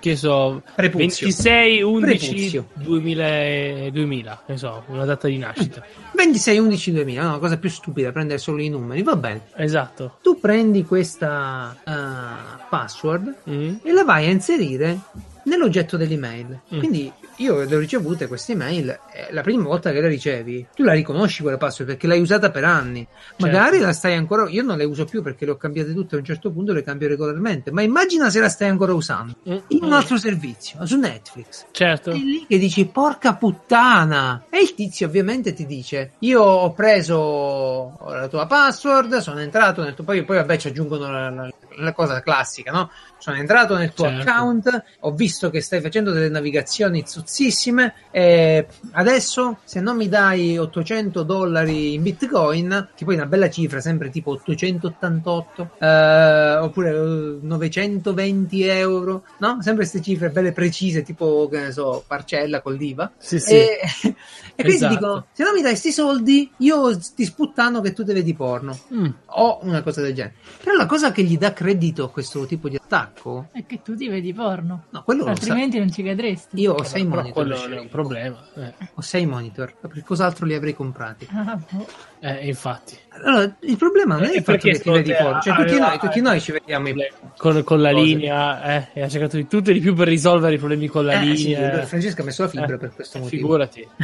che so, Prepuzio. 26, 11, Prepuzio. 2000, 2000, che so, una data di nascita. 26 11 2000 no, cosa più stupida prendere solo i numeri va bene Esatto. tu prendi questa eh, password Mhm. e la vai a inserire nell'oggetto dell'email. Mm. Quindi io le ho ricevute queste email, la prima volta che la ricevi, tu la riconosci quella password perché l'hai usata per anni. Magari la stai ancora, io non le uso più perché le ho cambiate tutte a un certo punto le cambio regolarmente, ma immagina se la stai ancora usando Mm. in un altro servizio, su Netflix. Certo. E lì che dici porca puttana e il tizio ovviamente ti dice io ho preso la tua password sono entrato nel tuo poi, poi vabbè ci aggiungono la, la- la cosa classica no sono entrato nel tuo Certo. account ho visto che stai facendo delle navigazioni zuzzissime e adesso se non mi dai 800 dollari in bitcoin che poi è una bella cifra sempre tipo 888 eh, oppure eh, 920 euro no sempre queste cifre belle precise tipo che ne so parcella col diva Sì, sì. e, (laughs) e quindi Esatto. dico se non mi dai sti soldi io ti sputtano che tu te vedi porno Mm. o una cosa del genere. Però la cosa che gli dà accredito questo tipo di attacco? È che tu ti vedi porno. No, quello lo sa. Altrimenti non ci cadresti. Io ho sei Però monitor. quello non è un problema. Eh, Ho sei monitor. Per cos'altro li avrei comprati? Ah, boh. eh, infatti. Allora, il problema non è Eh, il fatto perché che ti vedi porno. Cioè, tutti aveva- noi, tutti noi ci vediamo i Con, con la Cose. linea, eh, e ha cercato di tutto e di più per risolvere i problemi con la Eh, sì, linea. Francesca ha messo la fibra Eh, per questo motivo. Figurati, (laughs)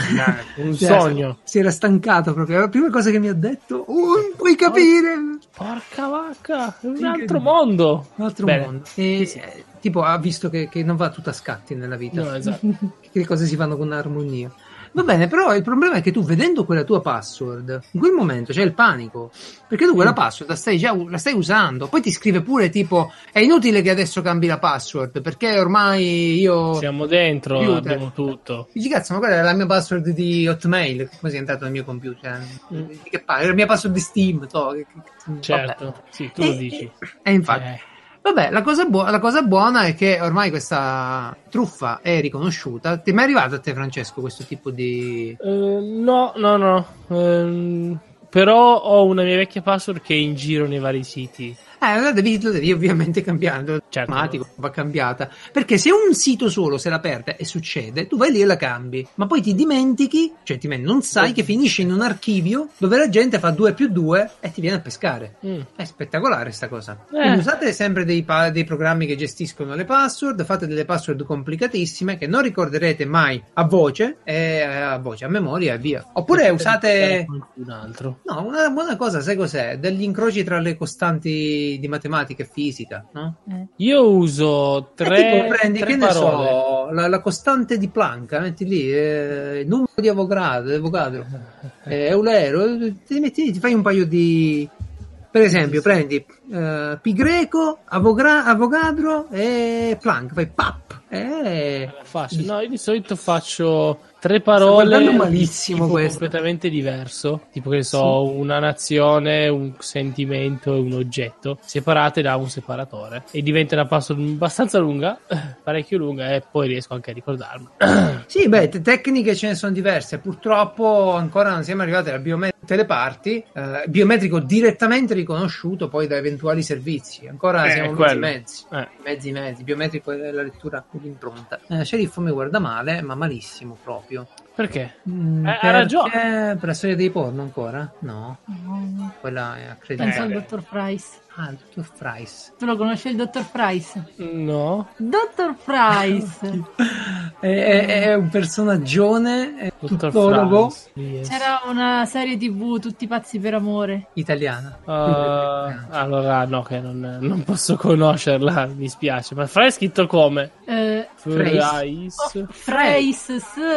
Eh, un Sì, sogno. Si era stancato proprio. La prima cosa che mi ha detto, oh, non puoi capire. Porca vacca, è un Sì, altro mondo. Un altro Bene. mondo. E, eh, tipo, ha visto che, che non va tutto a scatti nella vita. No, esatto. (laughs) che le cose si fanno con armonia. Va bene, però il problema è che tu vedendo quella tua password, in quel momento c'è il panico, perché tu Mm. quella password la stai già la stai usando, poi ti scrive pure tipo è inutile che adesso cambi la password perché ormai io Siamo dentro, Computer. abbiamo tutto. Dici cazzo, ma quella era la mia password di Hotmail, come sei entrato nel mio computer? Mm. Che palle, la mia password di Steam, to, Certo, vabbè. sì, tu lo E- dici. E infatti Eh, Vabbè, la cosa, buo- la cosa buona è che ormai questa truffa è riconosciuta. Ti è mai arrivato a te, Francesco, questo tipo di. eh, no, no, no. ehm, però ho una mia vecchia password che è in giro nei vari siti. Eh, la devi, la devi ovviamente cambiare, Certo. automatico, va cambiata. Perché se un sito solo se la perde e succede, tu vai lì e la cambi. Ma poi ti dimentichi, cioè ti non sai che finisce in un archivio dove la gente fa 2 più 2 e ti viene a pescare. Mm. È spettacolare sta cosa. Eh. Usate sempre dei, pa- dei programmi che gestiscono le password, fate delle password complicatissime che non ricorderete mai a voce, e eh, a voce, a memoria e via. Oppure usate... qualcun altro. No, una buona cosa, sai cos'è? Degli incroci tra le costanti di matematica e fisica, no? Eh. Io uso E tre, tipo prendi, tre che ne parole. so, la, la costante di Planck, metti lì, eh, il numero di Avogadro, Avogadro (laughs) eh, Eulero, eh, ti, metti, ti fai un paio di... Per esempio, prendi eh, pi greco, Avogra- Avogadro e Planck, fai pap. Eh, Faccio. No, io di solito faccio tre parole malissimo tipo questo. completamente diverso, tipo che ne so, una nazione, un sentimento e un oggetto separate da un separatore e diventa una password abbastanza lunga, (laughs) parecchio lunga e poi riesco anche a ricordarmi. (clears throat) Sì, beh, te- tecniche ce ne sono diverse. Purtroppo ancora non siamo arrivati alla biometrica tutte le parti, eh, biometrico direttamente riconosciuto poi da eventuali servizi. Ancora Eh, siamo mezzi mezzi. Eh. Mezzi mezzi, biometrico è la lettura dell'impronta. Eh, sceriffo mi guarda male, ma malissimo proprio. Perché? Mm, Eh, ha ragione. Per la storia dei porno ancora? No, No, quella è Penso accreditata. al Eh. dottor Price. Ah, il dottor Price. Tu lo conosci il dottor Price? No. Dottor Price! (laughs) È, è- è un personaggione, è tuttologo yes. C'era una serie tv, Tutti pazzi per amore. italiana. Ah, allora no, che non, non posso conoscerla, mi spiace. Ma Fra è scritto come? Frais. oh, Freis.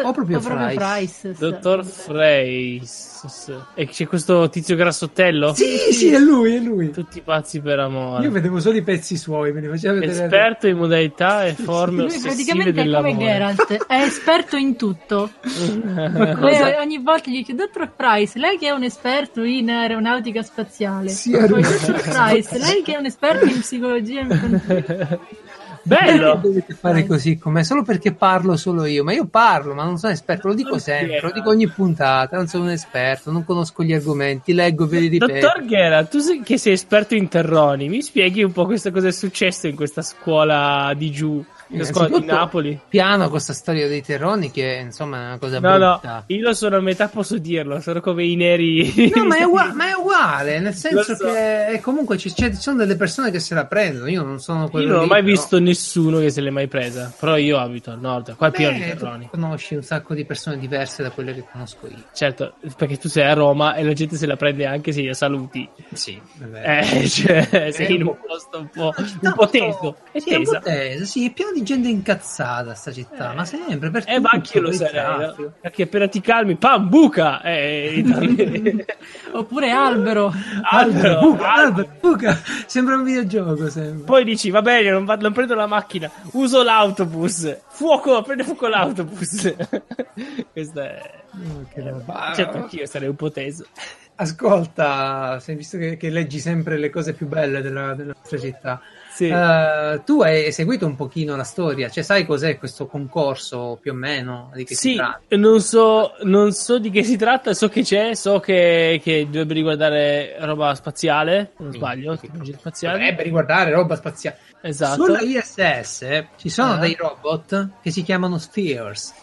O proprio Freis. Freis. Dottor Freis. E c'è questo tizio grassottello? Sì, sì, è lui, è lui. Tutti pazzi per amore. Io vedevo solo i pezzi suoi, me li faceva vedere. Esperto in modalità e forme Lui ossessive praticamente è come dell'amore. Geralt, è esperto in tutto. (laughs) Lei ogni volta gli dice Dottor Price, lei che è un esperto in aeronautica spaziale. Sì, Poi Dottor Price, lei che è un esperto in psicologia infantile. (laughs) Bello! Dovete fare così com'è, solo perché parlo solo io. Ma io parlo, ma non sono esperto, lo dico sempre, lo dico ogni puntata. Non sono un esperto, non conosco gli argomenti, leggo e ve li ripeto. Dottor Ghera, tu sei- che sei esperto in terroni, mi spieghi un po' questa cosa è successo in questa scuola di giù, la scuola di Napoli? Piano questa storia dei terroni, che insomma è una cosa No, no, brutta. io lo sono a metà, posso dirlo, sono come i neri. No, ma è, (laughs) uguale, ma è uguale, nel senso so. che comunque ci, c'è- ci sono delle persone che se la prendono. Io non sono quello Io non ho mai però- visto nessuno che se l'è mai presa, però io abito al nord, qua è pieno di Beh, terroni. conosci un sacco di persone diverse da quelle che conosco io. Certo, perché tu sei a Roma e la gente se la prende anche se io saluti. Sì, è. Eh, (laughs) cioè, sei in un posto un po', un No, po' teso. È Sì, è un po' teso, sì, è pieno di gente incazzata sta città, ma sempre per Eh, ma anche io lo sarei. no? Perché appena ti calmi, pam, buca! Eh, (laughs) Oppure albero. albero, Buca, albero. Buca. Sembra un videogioco, sembra. Poi dici, va bene, non, vado- non prendo la macchina, uso l'autobus. Fuoco, prende fuoco l'autobus. (laughs) Questa è... Oh, che roba. Certo, anch'io sarei un po' teso. ascolta, visto che, che leggi sempre le cose più belle della, della nostra città. Sì. Eh, tu hai seguito un pochino la storia, cioè sai cos'è questo concorso più o meno? Di che si Sì, tratta? non so, non so di che si tratta, so che c'è, so che, che dovrebbe riguardare roba spaziale, non sbaglio, tecnologie spaziali. Dovrebbe riguardare roba spaziale. Esatto. Sulla ISS ci sono Eh. dei robot che si chiamano Spheres.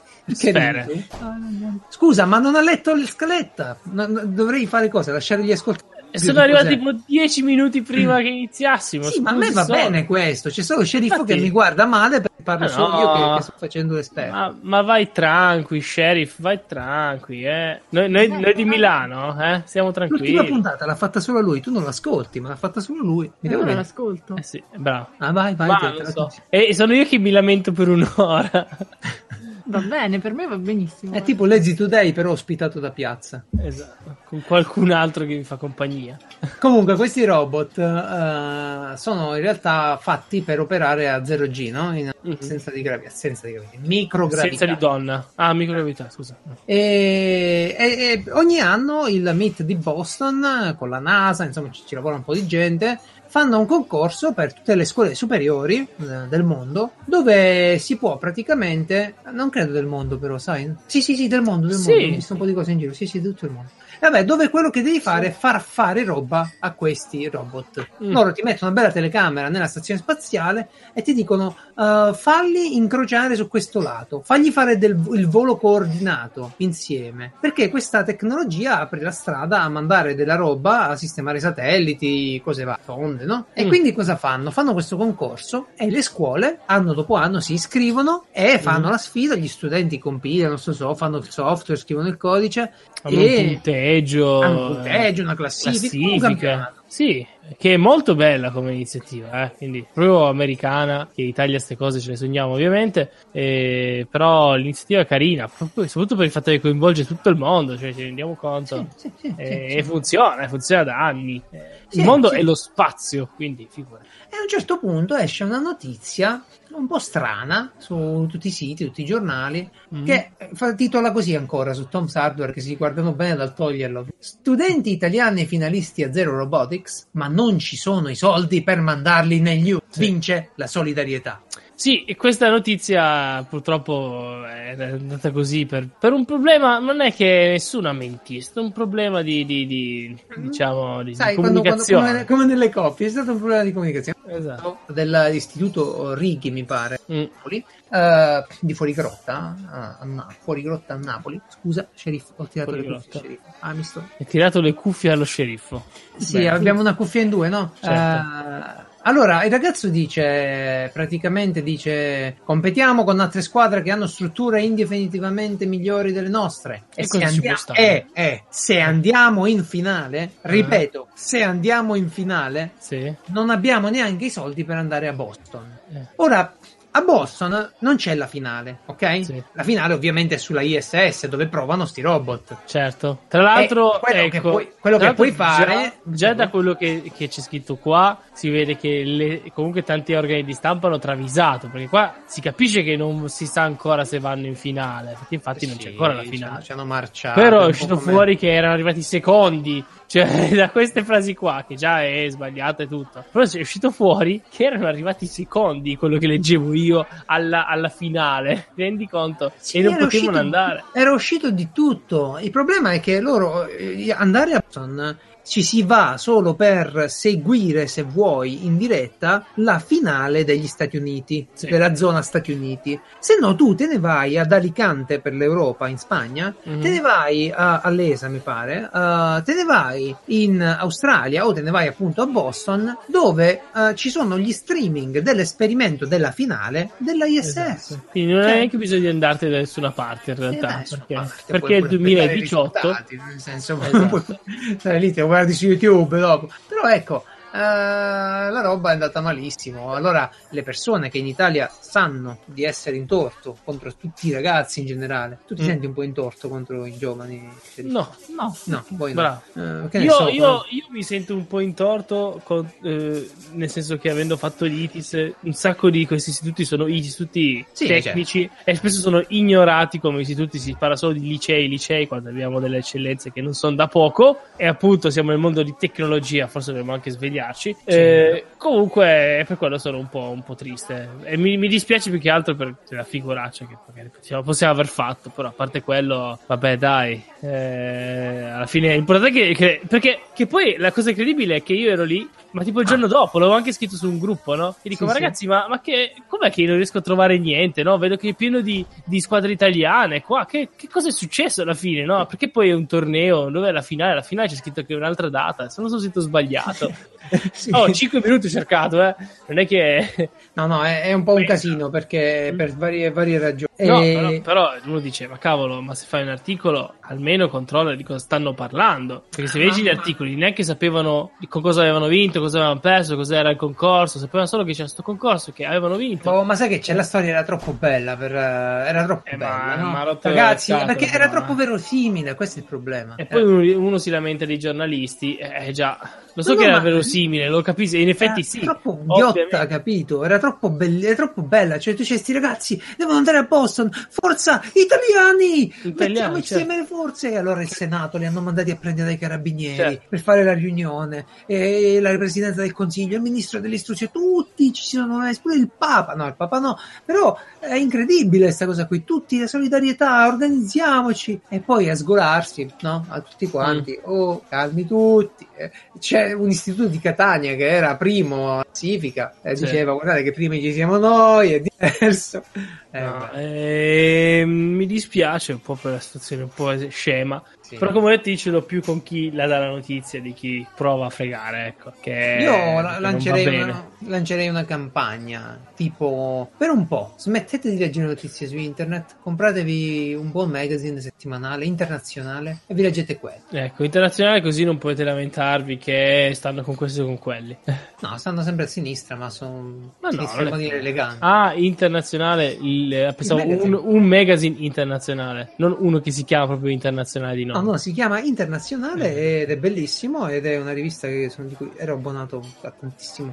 Scusa, ma non ha letto la scaletta. Dovrei fare cosa? Lasciare gli ascoltatori. E sono arrivati tipo 10 minuti prima che iniziassimo. Sì, ma a me va so. bene questo. C'è solo il sceriffo Infatti- che mi guarda male perché parlo solo no. io che, che sto facendo l'esperto. Ma, ma vai tranqui, sheriff, vai tranqui, eh. Noi, noi- noi di Milano, eh, siamo L'ultima tranquilli. puntata l'ha fatta solo lui. Tu non l'ascolti, ma l'ha fatta solo lui. Mi Allora bene. l'ascolto. Eh sì, bravo. Ah, vai, vai. Ma te- non so. E sono io che mi lamento per un'ora. (laughs) Va bene, per me va benissimo. È tipo Lazy Today, però ospitato da piazza. esatto, con qualcun altro che mi fa compagnia. (laughs) Comunque, questi robot eh, sono in realtà fatti per operare a 0G, no? In Mhm. assenza di gravità, assenza di gravità, microgravità. Senza di donna. Ah, microgravità, scusa. E, e- e ogni anno il Meet di Boston con la NASA, insomma, ci, ci lavora un po' di gente. Fanno un concorso per tutte le scuole superiori eh, del mondo dove si può praticamente, non credo del mondo però, sai? Sì, sì, sì, del mondo, del Sì. mondo. Ho visto un po' di cose in giro. Sì, sì, di tutto il mondo. Vabbè, dove quello che devi fare è far fare roba a questi robot. Mm. Loro ti mettono una bella telecamera nella stazione spaziale e ti dicono uh, falli incrociare su questo lato, fagli fare del, il volo coordinato insieme, perché questa tecnologia apre la strada a mandare della roba a sistemare satelliti, cose varie, sonde, no? E Mm. quindi cosa fanno? Fanno questo concorso e le scuole anno dopo anno si iscrivono e fanno Mm. la sfida, gli studenti compilano, so, so, fanno il software, scrivono il codice Hanno e punteggio. hanno un punteggio, una classifica, un campionato. Sì, che è molto bella come iniziativa, eh? quindi proprio americana, che in Italia queste cose ce le sogniamo ovviamente, eh, però l'iniziativa è carina, soprattutto per il fatto che coinvolge tutto il mondo, cioè ci rendiamo conto. Sì, sì, sì, Eh, E funziona, funziona da anni. Eh, il mondo è lo spazio, quindi figurati. E a un certo punto esce una notizia un po' strana su tutti i siti, tutti i giornali, Mm. che fa- titola così ancora su Tom's Hardware, che si guardano bene dal toglierlo. Studenti italiani finalisti a Zero Robotics, ma non ci sono i soldi per mandarli negli U. Sì. Vince la solidarietà. Sì, e questa notizia purtroppo è andata così per, per un problema, non è che nessuno ha mentito, è un problema di, di- di, diciamo, di, di Sai, quando, quando- comunicazione. come, come nelle coppie, è stato un problema di comunicazione. Esatto. Dell'istituto Righi, mi pare. Mm. Napoli, eh, di Fuorigrotta, a, a Na- Fuorigrotta a Napoli. Scusa, sceriffo, ho tirato le Fuorigrotta. cuffie, sceriffo. Ah, mi sto... Hai tirato le cuffie allo sceriffo. Sì, Beh, abbiamo una cuffia in due, no? Certo. Eh, allora, il ragazzo dice, praticamente dice, competiamo con altre squadre che hanno strutture indefinitivamente migliori delle nostre. E se ci può andiamo, stare? eh, eh, se andiamo in finale, ripeto, se andiamo in finale, Sì. non abbiamo neanche i soldi per andare a Boston. Eh. Ora, a Boston non c'è la finale, ok? Sì. La finale ovviamente è sulla ISS dove provano sti robot. Certo, tra l'altro, Eh, quello che ecco, puoi- quello che puoi fare- già, già da quello che, che c'è scritto qua si vede che le- comunque tanti organi di stampa hanno travisato perché qua si capisce che non si sa ancora se vanno in finale perché infatti non c'è Sì, ancora la finale Ci hanno marciato. però è uscito fuori che erano arrivati secondi cioè (laughs) da queste frasi qua che già è sbagliata e tutto però è uscito fuori che erano arrivati secondi quello che leggevo io alla, alla finale (laughs) ti rendi conto Sì, e non potevano uscito- andare Era uscito di tutto. Il problema è che loro eh, andare a Boston ci si va solo per seguire, se vuoi, in diretta la finale degli Stati Uniti, Sì. della zona Stati Uniti. Se no, tu te ne vai ad Alicante per l'Europa, in Spagna, Mhm. te ne vai a, a Lesa, mi pare, eh, te ne vai in Australia o te ne vai appunto a Boston, dove eh, ci sono gli streaming dell'esperimento della finale della ISS. Esatto. Quindi non Cioè- hai neanche bisogno di andartene da nessuna parte in realtà. perché parte, perché puoi il pure aspettare i 2018 risultati, nel senso, (laughs) Esatto. puoi lì, te lo guardi su YouTube dopo. Però ecco, eh, la roba è andata malissimo. Allora, le persone che in Italia sanno di essere in torto contro tutti i ragazzi in generale, tu ti Mm. senti un po' in torto contro i giovani? No, No. No, voi no. Ne Io, so, io- io mi sento un po' in torto, con- eh, nel senso che avendo fatto l'ITIS, un sacco di questi istituti sono istituti Sì, tecnici e spesso sono ignorati come istituti, si parla solo di licei, licei, quando abbiamo delle eccellenze che non sono da poco e appunto siamo nel mondo di tecnologia, forse dovremmo anche svegliarci. Eh, comunque per quello sono un po', un po' triste e mi, mi dispiace più che altro per la figuraccia che magari possiamo, possiamo aver fatto, però a parte quello, vabbè dai, eh, alla fine l'importante è che, che- perché che poi la cosa incredibile è che io ero lì, ma tipo il giorno dopo l'avevo anche scritto su un gruppo, no? E dico, Sì, ma sì. ragazzi, ma, ma che, com'è che io non riesco a trovare niente, no? Vedo che è pieno di, di squadre italiane qua, che, che cosa è successo alla fine, no? Perché poi è un torneo, dove è la finale? La finale c'è scritto che è un'altra data, se non sono sito sbagliato. (laughs) (laughs) Sì. Oh, 5 minuti ho cercato, eh. Non è che... No, no, è, è un po' un casino perché per varie, varie ragioni. No, E- però, però uno dice, ma cavolo, ma se fai un articolo, almeno controlla di cosa stanno parlando. Perché se leggi gli articoli, neanche sapevano con cosa avevano vinto, cosa avevano perso, cos'era il concorso, sapevano solo che c'era questo concorso, che avevano vinto. Oh, ma sai che c'è la storia era troppo bella per, eh, era troppo Eh, ma- bella no? ma ha rotto ragazzi le scatole, perché era no, troppo eh. verosimile questo è il problema E poi uno, uno si lamenta dei giornalisti, eh già, lo so No, che no, era ma- verosimile, lo capisco, in effetti era sì. troppo ovviamente. ghiotta capito era troppo, belli- era troppo bella cioè tu c'è sti ragazzi devono andare a Boston. Forza italiani! Italiani, mettiamo certo. insieme le forze. E allora il senato li hanno mandati a prendere dai carabinieri Certo. per fare la riunione. E la presidenza del consiglio il ministro dell'istruzione tutti ci sono messi pure il papa. No il papa no. Però è incredibile questa cosa qui. Tutti la solidarietà organizziamoci. E poi a sgolarsi no? A tutti quanti. Oh calmi tutti Eh, c'è un istituto di Catania che era primo a classifica e Sì. diceva guardate che primi ci siamo noi è diverso. Eh, No, vabbè, eh, mi dispiace un po' per la situazione un po' scema. sì. Però come ho detto ce l'ho più con chi la dà la notizia di chi prova a fregare, ecco. Che, Io la- lancerei una, lancerei una campagna tipo per un po' smettete di leggere notizie su internet, compratevi un buon magazine settimanale internazionale e vi leggete quello. Ecco, internazionale così non potete lamentarvi che stanno con questo e con quelli. (laughs) No, stanno sempre a sinistra, ma sono Ma no, in maniera elegante. Ah, internazionale, il, pensavo magazine. un, un magazine internazionale, non uno che si chiama proprio internazionale di No, nome. no, si chiama Internazionale Mm. ed è bellissimo ed è una rivista che sono- di cui ero abbonato.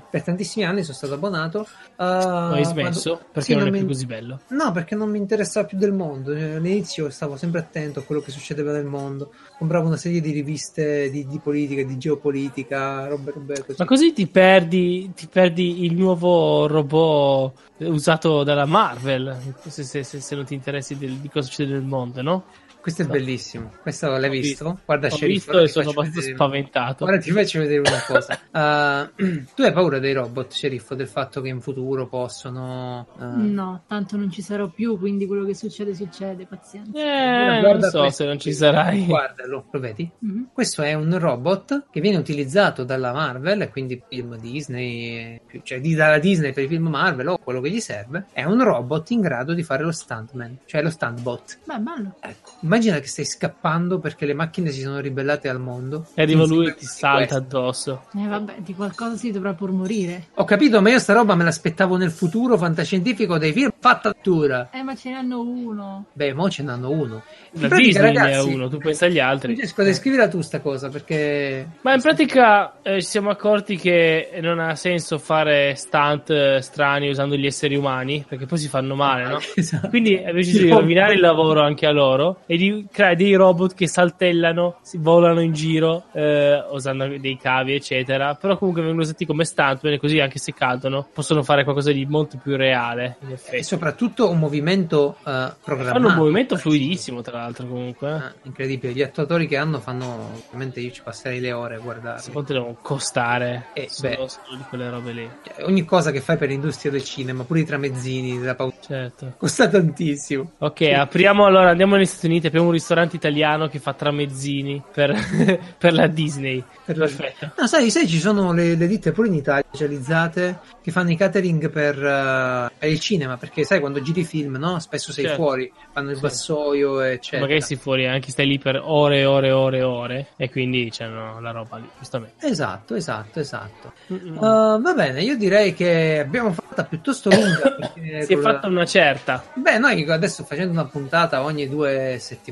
Per tantissimi anni sono stato abbonato. uh, Hai smesso? quando- Perché Sì, non, è mi- più così bello. No, perché non mi interessava più del mondo. All'inizio stavo sempre attento a quello che succedeva nel mondo. Compravo una serie di riviste di, di politica, di geopolitica, robe, robe così. Ma così ti perdi, ti perdi il nuovo robot usato dalla Marvel, se, se- se- non ti interessi del- di cosa succede nel mondo, no? Questo è No. bellissimo. Questo l'hai Ho visto? visto. Guarda, Ho sceriffo. visto e sono abbastanza vedere- spaventato. Ora ti faccio vedere una (laughs) cosa. Uh, (clears throat) tu hai paura dei robot, sceriffo, del fatto che in futuro possono. uh, No, tanto non ci sarò più, quindi quello che succede succede, pazienza. Eh, guarda non so questo se non ci sarai. Guardalo, lo vedi? Mhm. Questo è un robot che viene utilizzato dalla Marvel, e quindi film Disney, cioè di dalla Disney per i film Marvel o quello che gli serve. È un robot in grado di fare lo stuntman, cioè lo stuntbot. Beh, bello. Ecco, immagina che stai scappando perché le macchine si sono ribellate al mondo. E arriva lui e ti salta addosso. Eh, vabbè, di qualcosa si dovrà pur morire. Ho capito, ma io sta roba me l'aspettavo nel futuro fantascientifico dei film fatta addirittura. Eh, ma ce ne hanno uno. Beh, mo ce n'hanno uno. La In pratica, Disney ne ha ragazzi, uno, tu pensa agli altri. Francesco, descrivila tu sta cosa perché Ma in pratica eh, ci siamo accorti che non ha senso fare stunt eh, strani usando gli esseri umani, perché poi si fanno male, no? (laughs) Esatto. Quindi deciso di rovinare il lavoro anche a loro e di creare dei robot che saltellano, si volano in giro, eh, usando dei cavi, eccetera. Però comunque vengono usati come stuntman, così anche se cadono, possono fare qualcosa di molto più reale, in E soprattutto un movimento eh, programmato. Fanno un movimento fluidissimo, tra l'altro, comunque. eh. Ah, incredibile, gli attuatori che hanno fanno ovviamente io ci passerei le ore a guardare. Te devono costare Eh, solo, solo di quelle robe lì. Cioè, ogni cosa che fai per l'industria del cinema, pure i tramezzini, della pausa, Certo. costa tantissimo. Ok, apriamo allora, andiamo negli Stati Uniti, apriamo un ristorante italiano che fa tramezzini per, (laughs) per la Disney. Perfetto. No, sai, sai, ci sono le, le ditte pure in Italia specializzate che fanno i catering per, eh, per il cinema, perché sai, quando giri film, no? Spesso sei Certo. fuori, fanno il Sì. vassoio, eccetera. Magari sei fuori, anche stai lì per ore e ore e ore e ore. E quindi c'hanno la roba lì, giustamente. Esatto, esatto, esatto. Uh, va bene, io direi che abbiamo fatta piuttosto lunga. (coughs) si è fatta una certa. Beh, noi adesso facendo una puntata ogni due settimane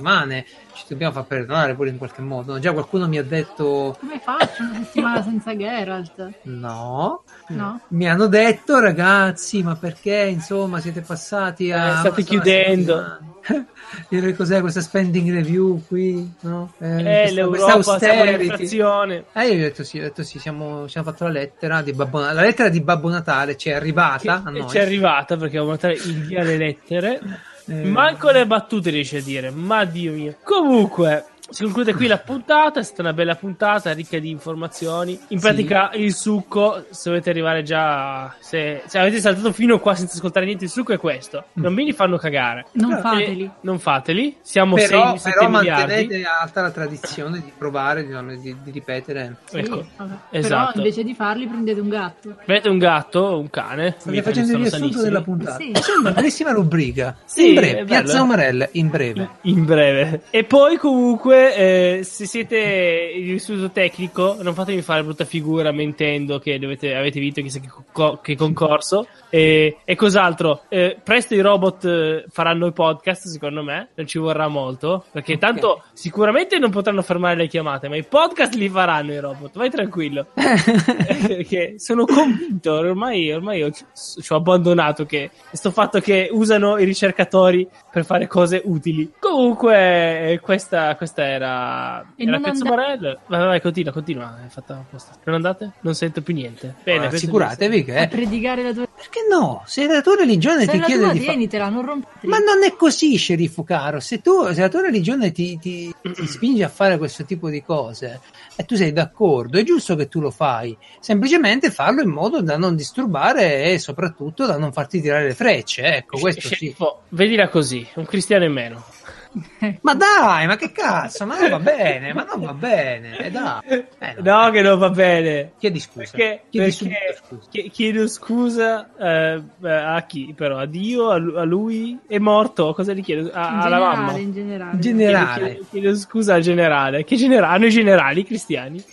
ci dobbiamo far perdonare pure in qualche modo. Già qualcuno mi ha detto Come faccio una settimana senza Geralt? no. No? Mi hanno detto ragazzi, ma perché insomma siete passati a... Eh, state chiudendo. (laughs) cos'è questa spending review qui? No? Eh, Eh, questa- l'Europa, questa siamo in austerity. Eh, io ho detto sì, ho detto sì, siamo, hanno fatto la lettera di Babbo Natale. La lettera di Babbo Natale ci è arrivata a Che noi. ci è arrivata perché avevo notato il via le lettere. Manco le battute riesce a dire, ma Dio mio. Comunque, si conclude qui la puntata. È stata una bella puntata, ricca di informazioni. In Sì. pratica, il succo, se dovete arrivare già. Se, se avete saltato fino qua senza ascoltare niente, il succo è questo. I bambini fanno cagare. Non Eh, fateli. E non fateli. Siamo però, 6 7 però mantenete alta la tradizione di provare, diciamo, di, di ripetere. Sì, Ecco, esatto. Però invece di farli prendete un gatto. Avete un gatto, un cane. State facendo il riassunto sanissimi. della puntata. Sì. È una bellissima rubrica. Sì, in breve, Piazza. Umarelle, in breve. In breve. E poi comunque, eh, se siete in istituto tecnico, non fatemi fare brutta figura mentendo che dovete, avete vinto chissà che, co- che concorso. E, e cos'altro? Eh, presto i robot eh, faranno i podcast, secondo me. Non ci vorrà molto. Perché tanto sicuramente non potranno fermare le chiamate, ma i podcast li faranno i robot. Vai tranquillo. (laughs) perché sono convinto, ormai, ormai ho, ci ho abbandonato che questo fatto che usano i ricercatori per fare cose utili. Comunque, eh, questa, questa era, E era andate- Morello. Vai, vai, continua, continua. È fatta apposta. Non andate? Non sento più niente. Bene, penso assicuratevi A che... predicare la tua... Perché no? Se la tua religione Se ti chiede tua di tienitela, non rompete. Ma non è così, sceriffo caro. Se, tu, se la tua religione ti, ti- ti spinge a fare questo tipo di cose e tu sei d'accordo, è giusto che tu lo fai. Semplicemente farlo in modo da non disturbare e soprattutto da non farti tirare le frecce. Ecco, questo sì. Sceriffo, Vedila così, un cristiano in meno. Ma dai, ma che cazzo? Ma non va bene, ma non va bene. eh, dai. Eh, No, che non va bene. Chiedi scusa. Perché, Chiedi perché scusa. chie- chiedo scusa eh, eh, a chi però? A Dio? A lu- a lui? È morto? Cosa gli chiedo? A- in alla mamma? generale, in generale. Generale. Chiedo, chiedo- chiedo scusa al generale. Che generale? Hanno i generali i cristiani?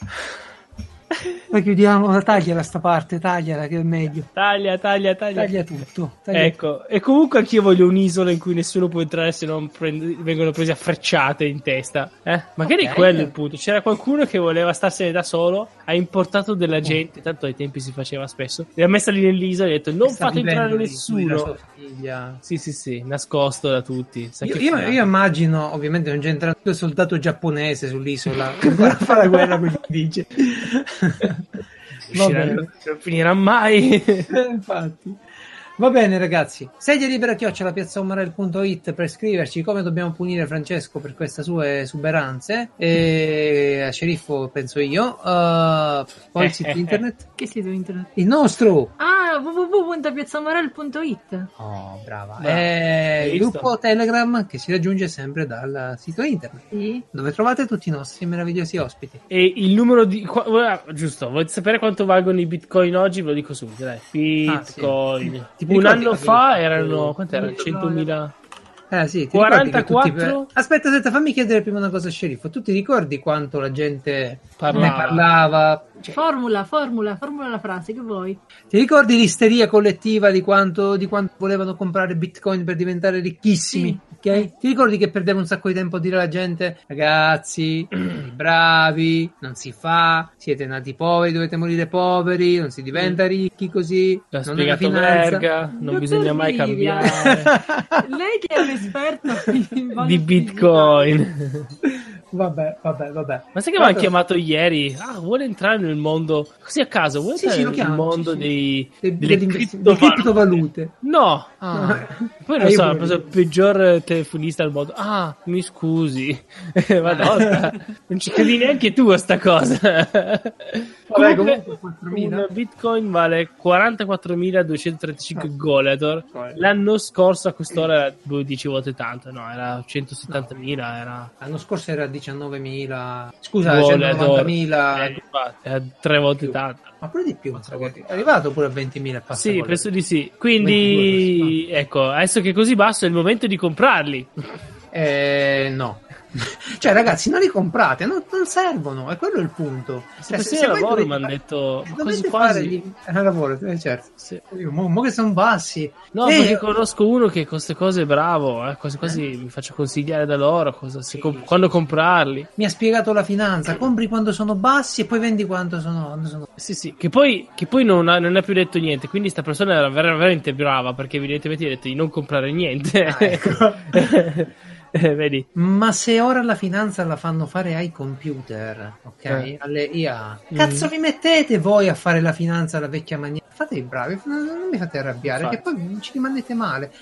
Ma chiudiamo, tagliala sta parte, tagliala che è meglio. Taglia, taglia, taglia. Taglia tutto. taglia Ecco, e comunque anch'io voglio un'isola in cui nessuno può entrare se non prend- vengono presi a frecciate in testa. Eh? Magari Ok. quello è il punto. C'era qualcuno che voleva starsene da solo, ha importato della gente, tanto ai tempi si faceva spesso, li ha messa lì nell'isola e ha detto non fate entrare la nessuno. Sì, sì, sì, nascosto da tutti. Io, io- io immagino, ovviamente, non c'è entrato il soldato giapponese sull'isola (laughs) che fa la guerra con gli indigeni. (laughs) Non finirà mai. Eh, Infatti. Va bene, ragazzi. Sedia libera chiocciola piazzaumarel.it per scriverci come dobbiamo punire Francesco per queste sue esuberanze. E a sceriffo, penso io. Uh, poi il sito (laughs) internet. Che sito internet? Il nostro. Ah, www.piazzamorel.it Oh, brava. Brava. Hai il gruppo Telegram che si raggiunge sempre dal sito internet. Sì. Dove trovate tutti i nostri meravigliosi ospiti. E il numero di. qua- giusto, volete sapere quanto valgono i bitcoin oggi? Ve lo dico subito, dai. Bitcoin. Ah, sì. Ti Un anno fa erano. fatto- Quanto erano? 100.000. Eh sì, ti ricordi che 44? tutti- Aspetta, aspetta, fammi chiedere prima una cosa sceriffo. Tu ti ricordi quanto la gente Parlava. ne parlava? Cioè, Formula, formula, formula la frase che vuoi. ti ricordi l'isteria collettiva di quanto, di quanto volevano comprare bitcoin per diventare ricchissimi? Ok? Ti ricordi che perdevo un sacco di tempo a dire alla gente, ragazzi, (clears throat) bravi, non si fa, siete nati poveri, dovete morire poveri, non si diventa ricchi così. L'ha non spiegato finanza. Verga, non Dottor bisogna mai cambiare Lei che è un esperto in (laughs) di bitcoin. (laughs) Vabbè, vabbè, vabbè. Ma sai che mi hanno chiamato ieri? Ah, vuole entrare nel mondo così a caso? Vuole Sì, entrare sì, lo nel chiamano, mondo sì, dei, Le, delle delle criptovalute? delle criptovalute. No, Ah. (laughs) poi Eh, non io so, ho preso il peggior telefonista al mondo. Ah, mi scusi. (laughs) Madonna, non ci credi neanche tu a sta cosa. Vabbè, Comunque, comunque 4.000. un bitcoin vale 44.235 goleador. L'anno scorso a quest'ora era boh, 10 volte tanto, no, era 170.000, era L'anno scorso era 19.000. Scusa, goleador. 190.000. Eh, infatti, era tre volte tanto. Ma pure di più. È arrivato pure a 20.000 e Sì, penso di sì. Quindi, ecco, adesso che è così basso è il momento di comprarli. Eh, no. (laughs) cioè, ragazzi, non li comprate, non, non servono, è quello il punto. Se Cioè, al voi lavoro mi hanno detto se quasi quasi. gli- eh, lavoro, eh, certo. Sì. Io, mo, mo che sono bassi. No, Eh, perché conosco uno che con queste cose è bravo, eh, quasi quasi mi faccio consigliare da loro cosa, se com- quando comprarli. Mi ha spiegato la finanza, compri quando sono bassi e poi vendi quando sono, quando sono Sì, sì, che poi, che poi non, ha, non ha più detto niente, quindi sta persona era ver- veramente brava perché evidentemente gli ha detto di non comprare niente. Ah, ecco. (laughs) Eh, Vedi? Ma se ora la finanza la fanno fare ai computer, ok? Eh. Alle IA, Mm. cazzo vi mettete voi a fare la finanza alla vecchia maniera? Fate i bravi, non non mi fate arrabbiare, Infatti. che poi ci rimanete male.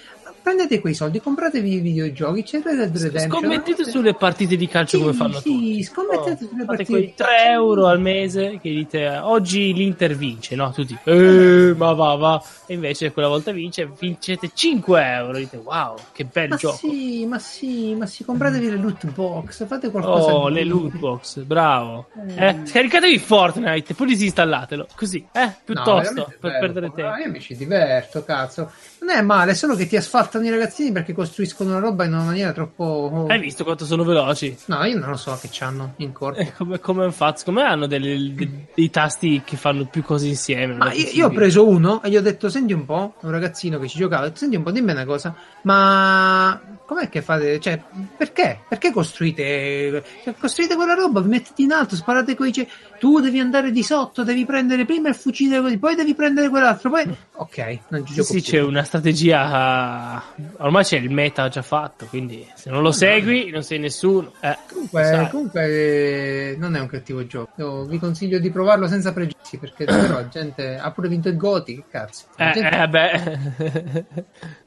Prendete quei soldi, compratevi i videogiochi, c'è Red Dead Redemption. Scommettete sulle partite di calcio Sì, come fanno sì, tutti. scommettete sulle Fate partite quei di 3 calcio. euro al mese che dite oggi l'Inter vince, no? Tutti, eh, ma va, va. E invece quella volta vince, vincete 5 euro. Dite, wow, che bel Ma gioco. sì, ma sì, ma sì, compratevi le loot box, fate qualcosa Oh, di le loot box, bravo. Eh, scaricatevi Fortnite, poi disinstallatelo. Così, eh, No, piuttosto, veramente per bello. perdere Ah, tempo. Io mi ci diverto, cazzo. Non è male, è solo che ti asfaltano i ragazzini perché costruiscono una roba in una maniera troppo. Hai visto quanto sono veloci? No, io non lo so che c'hanno in corpo. Eh, come, come hanno fatto? Come hanno delle- de- dei tasti che fanno più cose insieme? Ma io, io ho preso uno e gli ho detto: Senti un po', un ragazzino che ci giocava, ho detto, senti un po', dimmi una cosa, ma com'è che fate? Cioè, perché? Perché costruite? Cioè, costruite quella roba, vi mettete in alto, sparate coi ce- Tu devi andare di sotto, devi prendere prima il fucile, poi devi prendere quell'altro, poi. Ok, non ci Sì, gioco sì, più. c'è una strategia. Ormai c'è il meta già fatto, quindi se non lo segui, non sei nessuno. Eh, Comunque, comunque, eh, non è un cattivo gioco. Io vi consiglio di provarlo senza pregiudizi perché la gente ha pure vinto il Goti. Che cazzo? Eh, gente- eh, beh.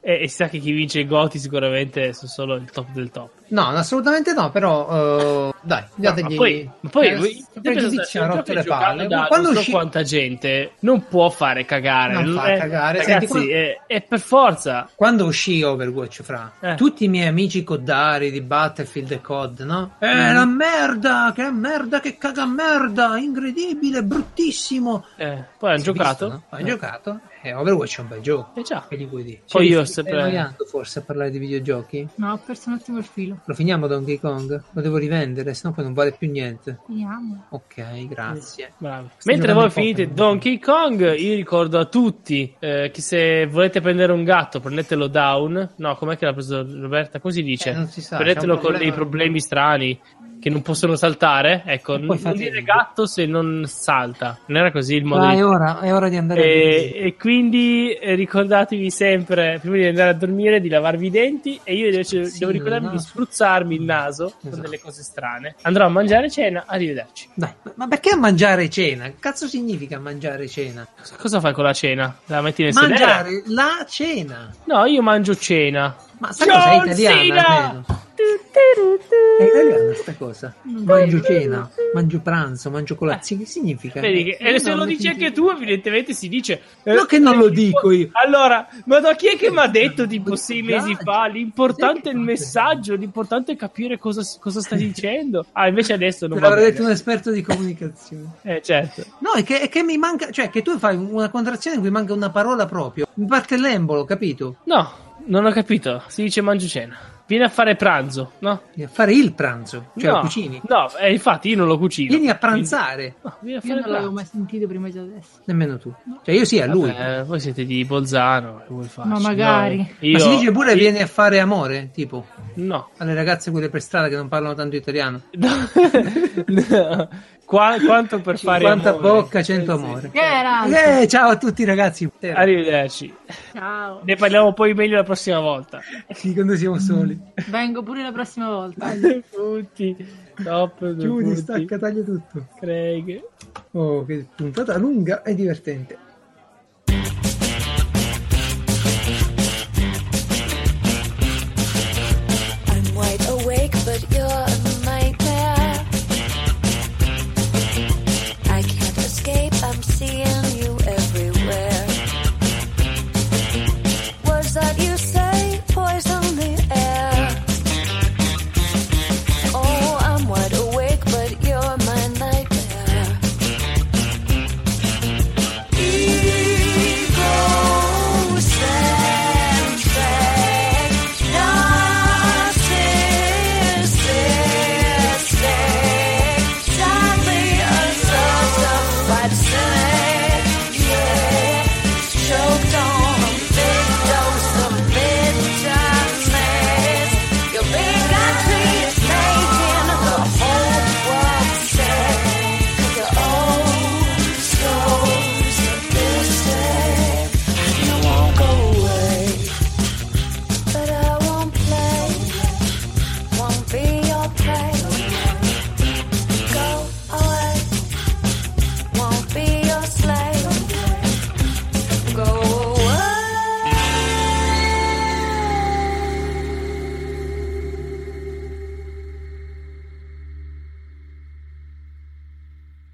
(laughs) e, e sa che chi vince i Goti sicuramente sono solo il top del top. No, assolutamente no. Però, eh, dai, dategli. ma poi, poi eh, pregiudizio se ha rotto le palle. Da Quando non so uscì- quanta gente non può fare cagare. Non fa è- cagare. Ragazzi, Senti, quando- è, è per forza. Quando uscì Overwatch, fra Eh. tutti i miei amici coddari di Battlefield e COD, no? Eh, Mm. la merda, che merda, che caga merda, incredibile, bruttissimo. Eh, poi hanno giocato. visto, no? Hai Eh. giocato? Eh, Overwatch è un bel gioco. Eh già. Che gli vuoi dire? Poi Ci io ho stai sempre- annoiando forse a parlare di videogiochi? No, ho perso un attimo il filo. Lo finiamo Donkey Kong? Lo devo rivendere, sennò poi non vale più niente. Vediamo. Ok, grazie. Bravo. Stai Mentre voi in finite Pokémon. Donkey Kong, io ricordo a tutti eh, che se volete prendere un gatto, prendetelo down. No, com'è che l'ha preso Roberta? Così dice. Eh, non si sa, prendetelo con problema. dei problemi strani che non possono saltare. Ecco, non dire gatto se non salta. Non era così il modo di è ora, è ora di andare a e, e quindi eh, ricordatevi sempre, prima di andare a dormire, di lavarvi i denti e io invece Sì, devo ricordarmi no. di spruzzarmi il naso con Esatto. delle cose strane. Andrò a mangiare cena, arrivederci. Dai, ma- perché mangiare cena? Che cazzo significa mangiare cena? Cosa- Cosa fai con la cena? La metti nel sedere? Mangiare la cena. No, io mangio cena. Ma sai cosa è John italiana almeno? È italiana sta cosa. Mangio cena, mangio pranzo, mangio colazione. Che significa? Vedi che, e se No, lo non dici anche tu, evidentemente si dice. eh, No, che non lo dico io. Allora, ma da chi è che mi ha detto tipo sei mesi fa? L'importante è il messaggio, l'importante è capire cosa, cosa stai dicendo. Ah, invece adesso non Te l'avrà detto un esperto di comunicazione. (laughs) Eh, certo. No, è che, è che mi manca, cioè che tu fai una contrazione in cui manca una parola proprio. Mi parte l'embolo, capito? No, non ho capito. Si dice mangio cena. Vieni a fare pranzo, no? Devi fare il pranzo, cioè no, lo cucini. No, eh, infatti io non lo cucino. Vieni a pranzare. No, vieni a Io fare non l'avevo mai sentito prima di adesso. Nemmeno tu. Cioè io sì, a lui. Vabbè, voi siete di Bolzano, che vuoi farci? Ma magari. No, io, Ma si dice pure io- vieni a fare amore, tipo, No. alle ragazze quelle per strada che non parlano tanto italiano. (laughs) No. No. Qua- quanto per fare 50 amore. bocca, 100 Eh, sì. amore. Eh, ciao a tutti ragazzi. Arrivederci. Ciao. Ne parliamo poi meglio la prossima volta. Sì, quando siamo soli. Vengo pure la prossima volta. Tutti. Top. Chiudi, stacca, taglia tutto. Craig. Oh, che puntata lunga e divertente.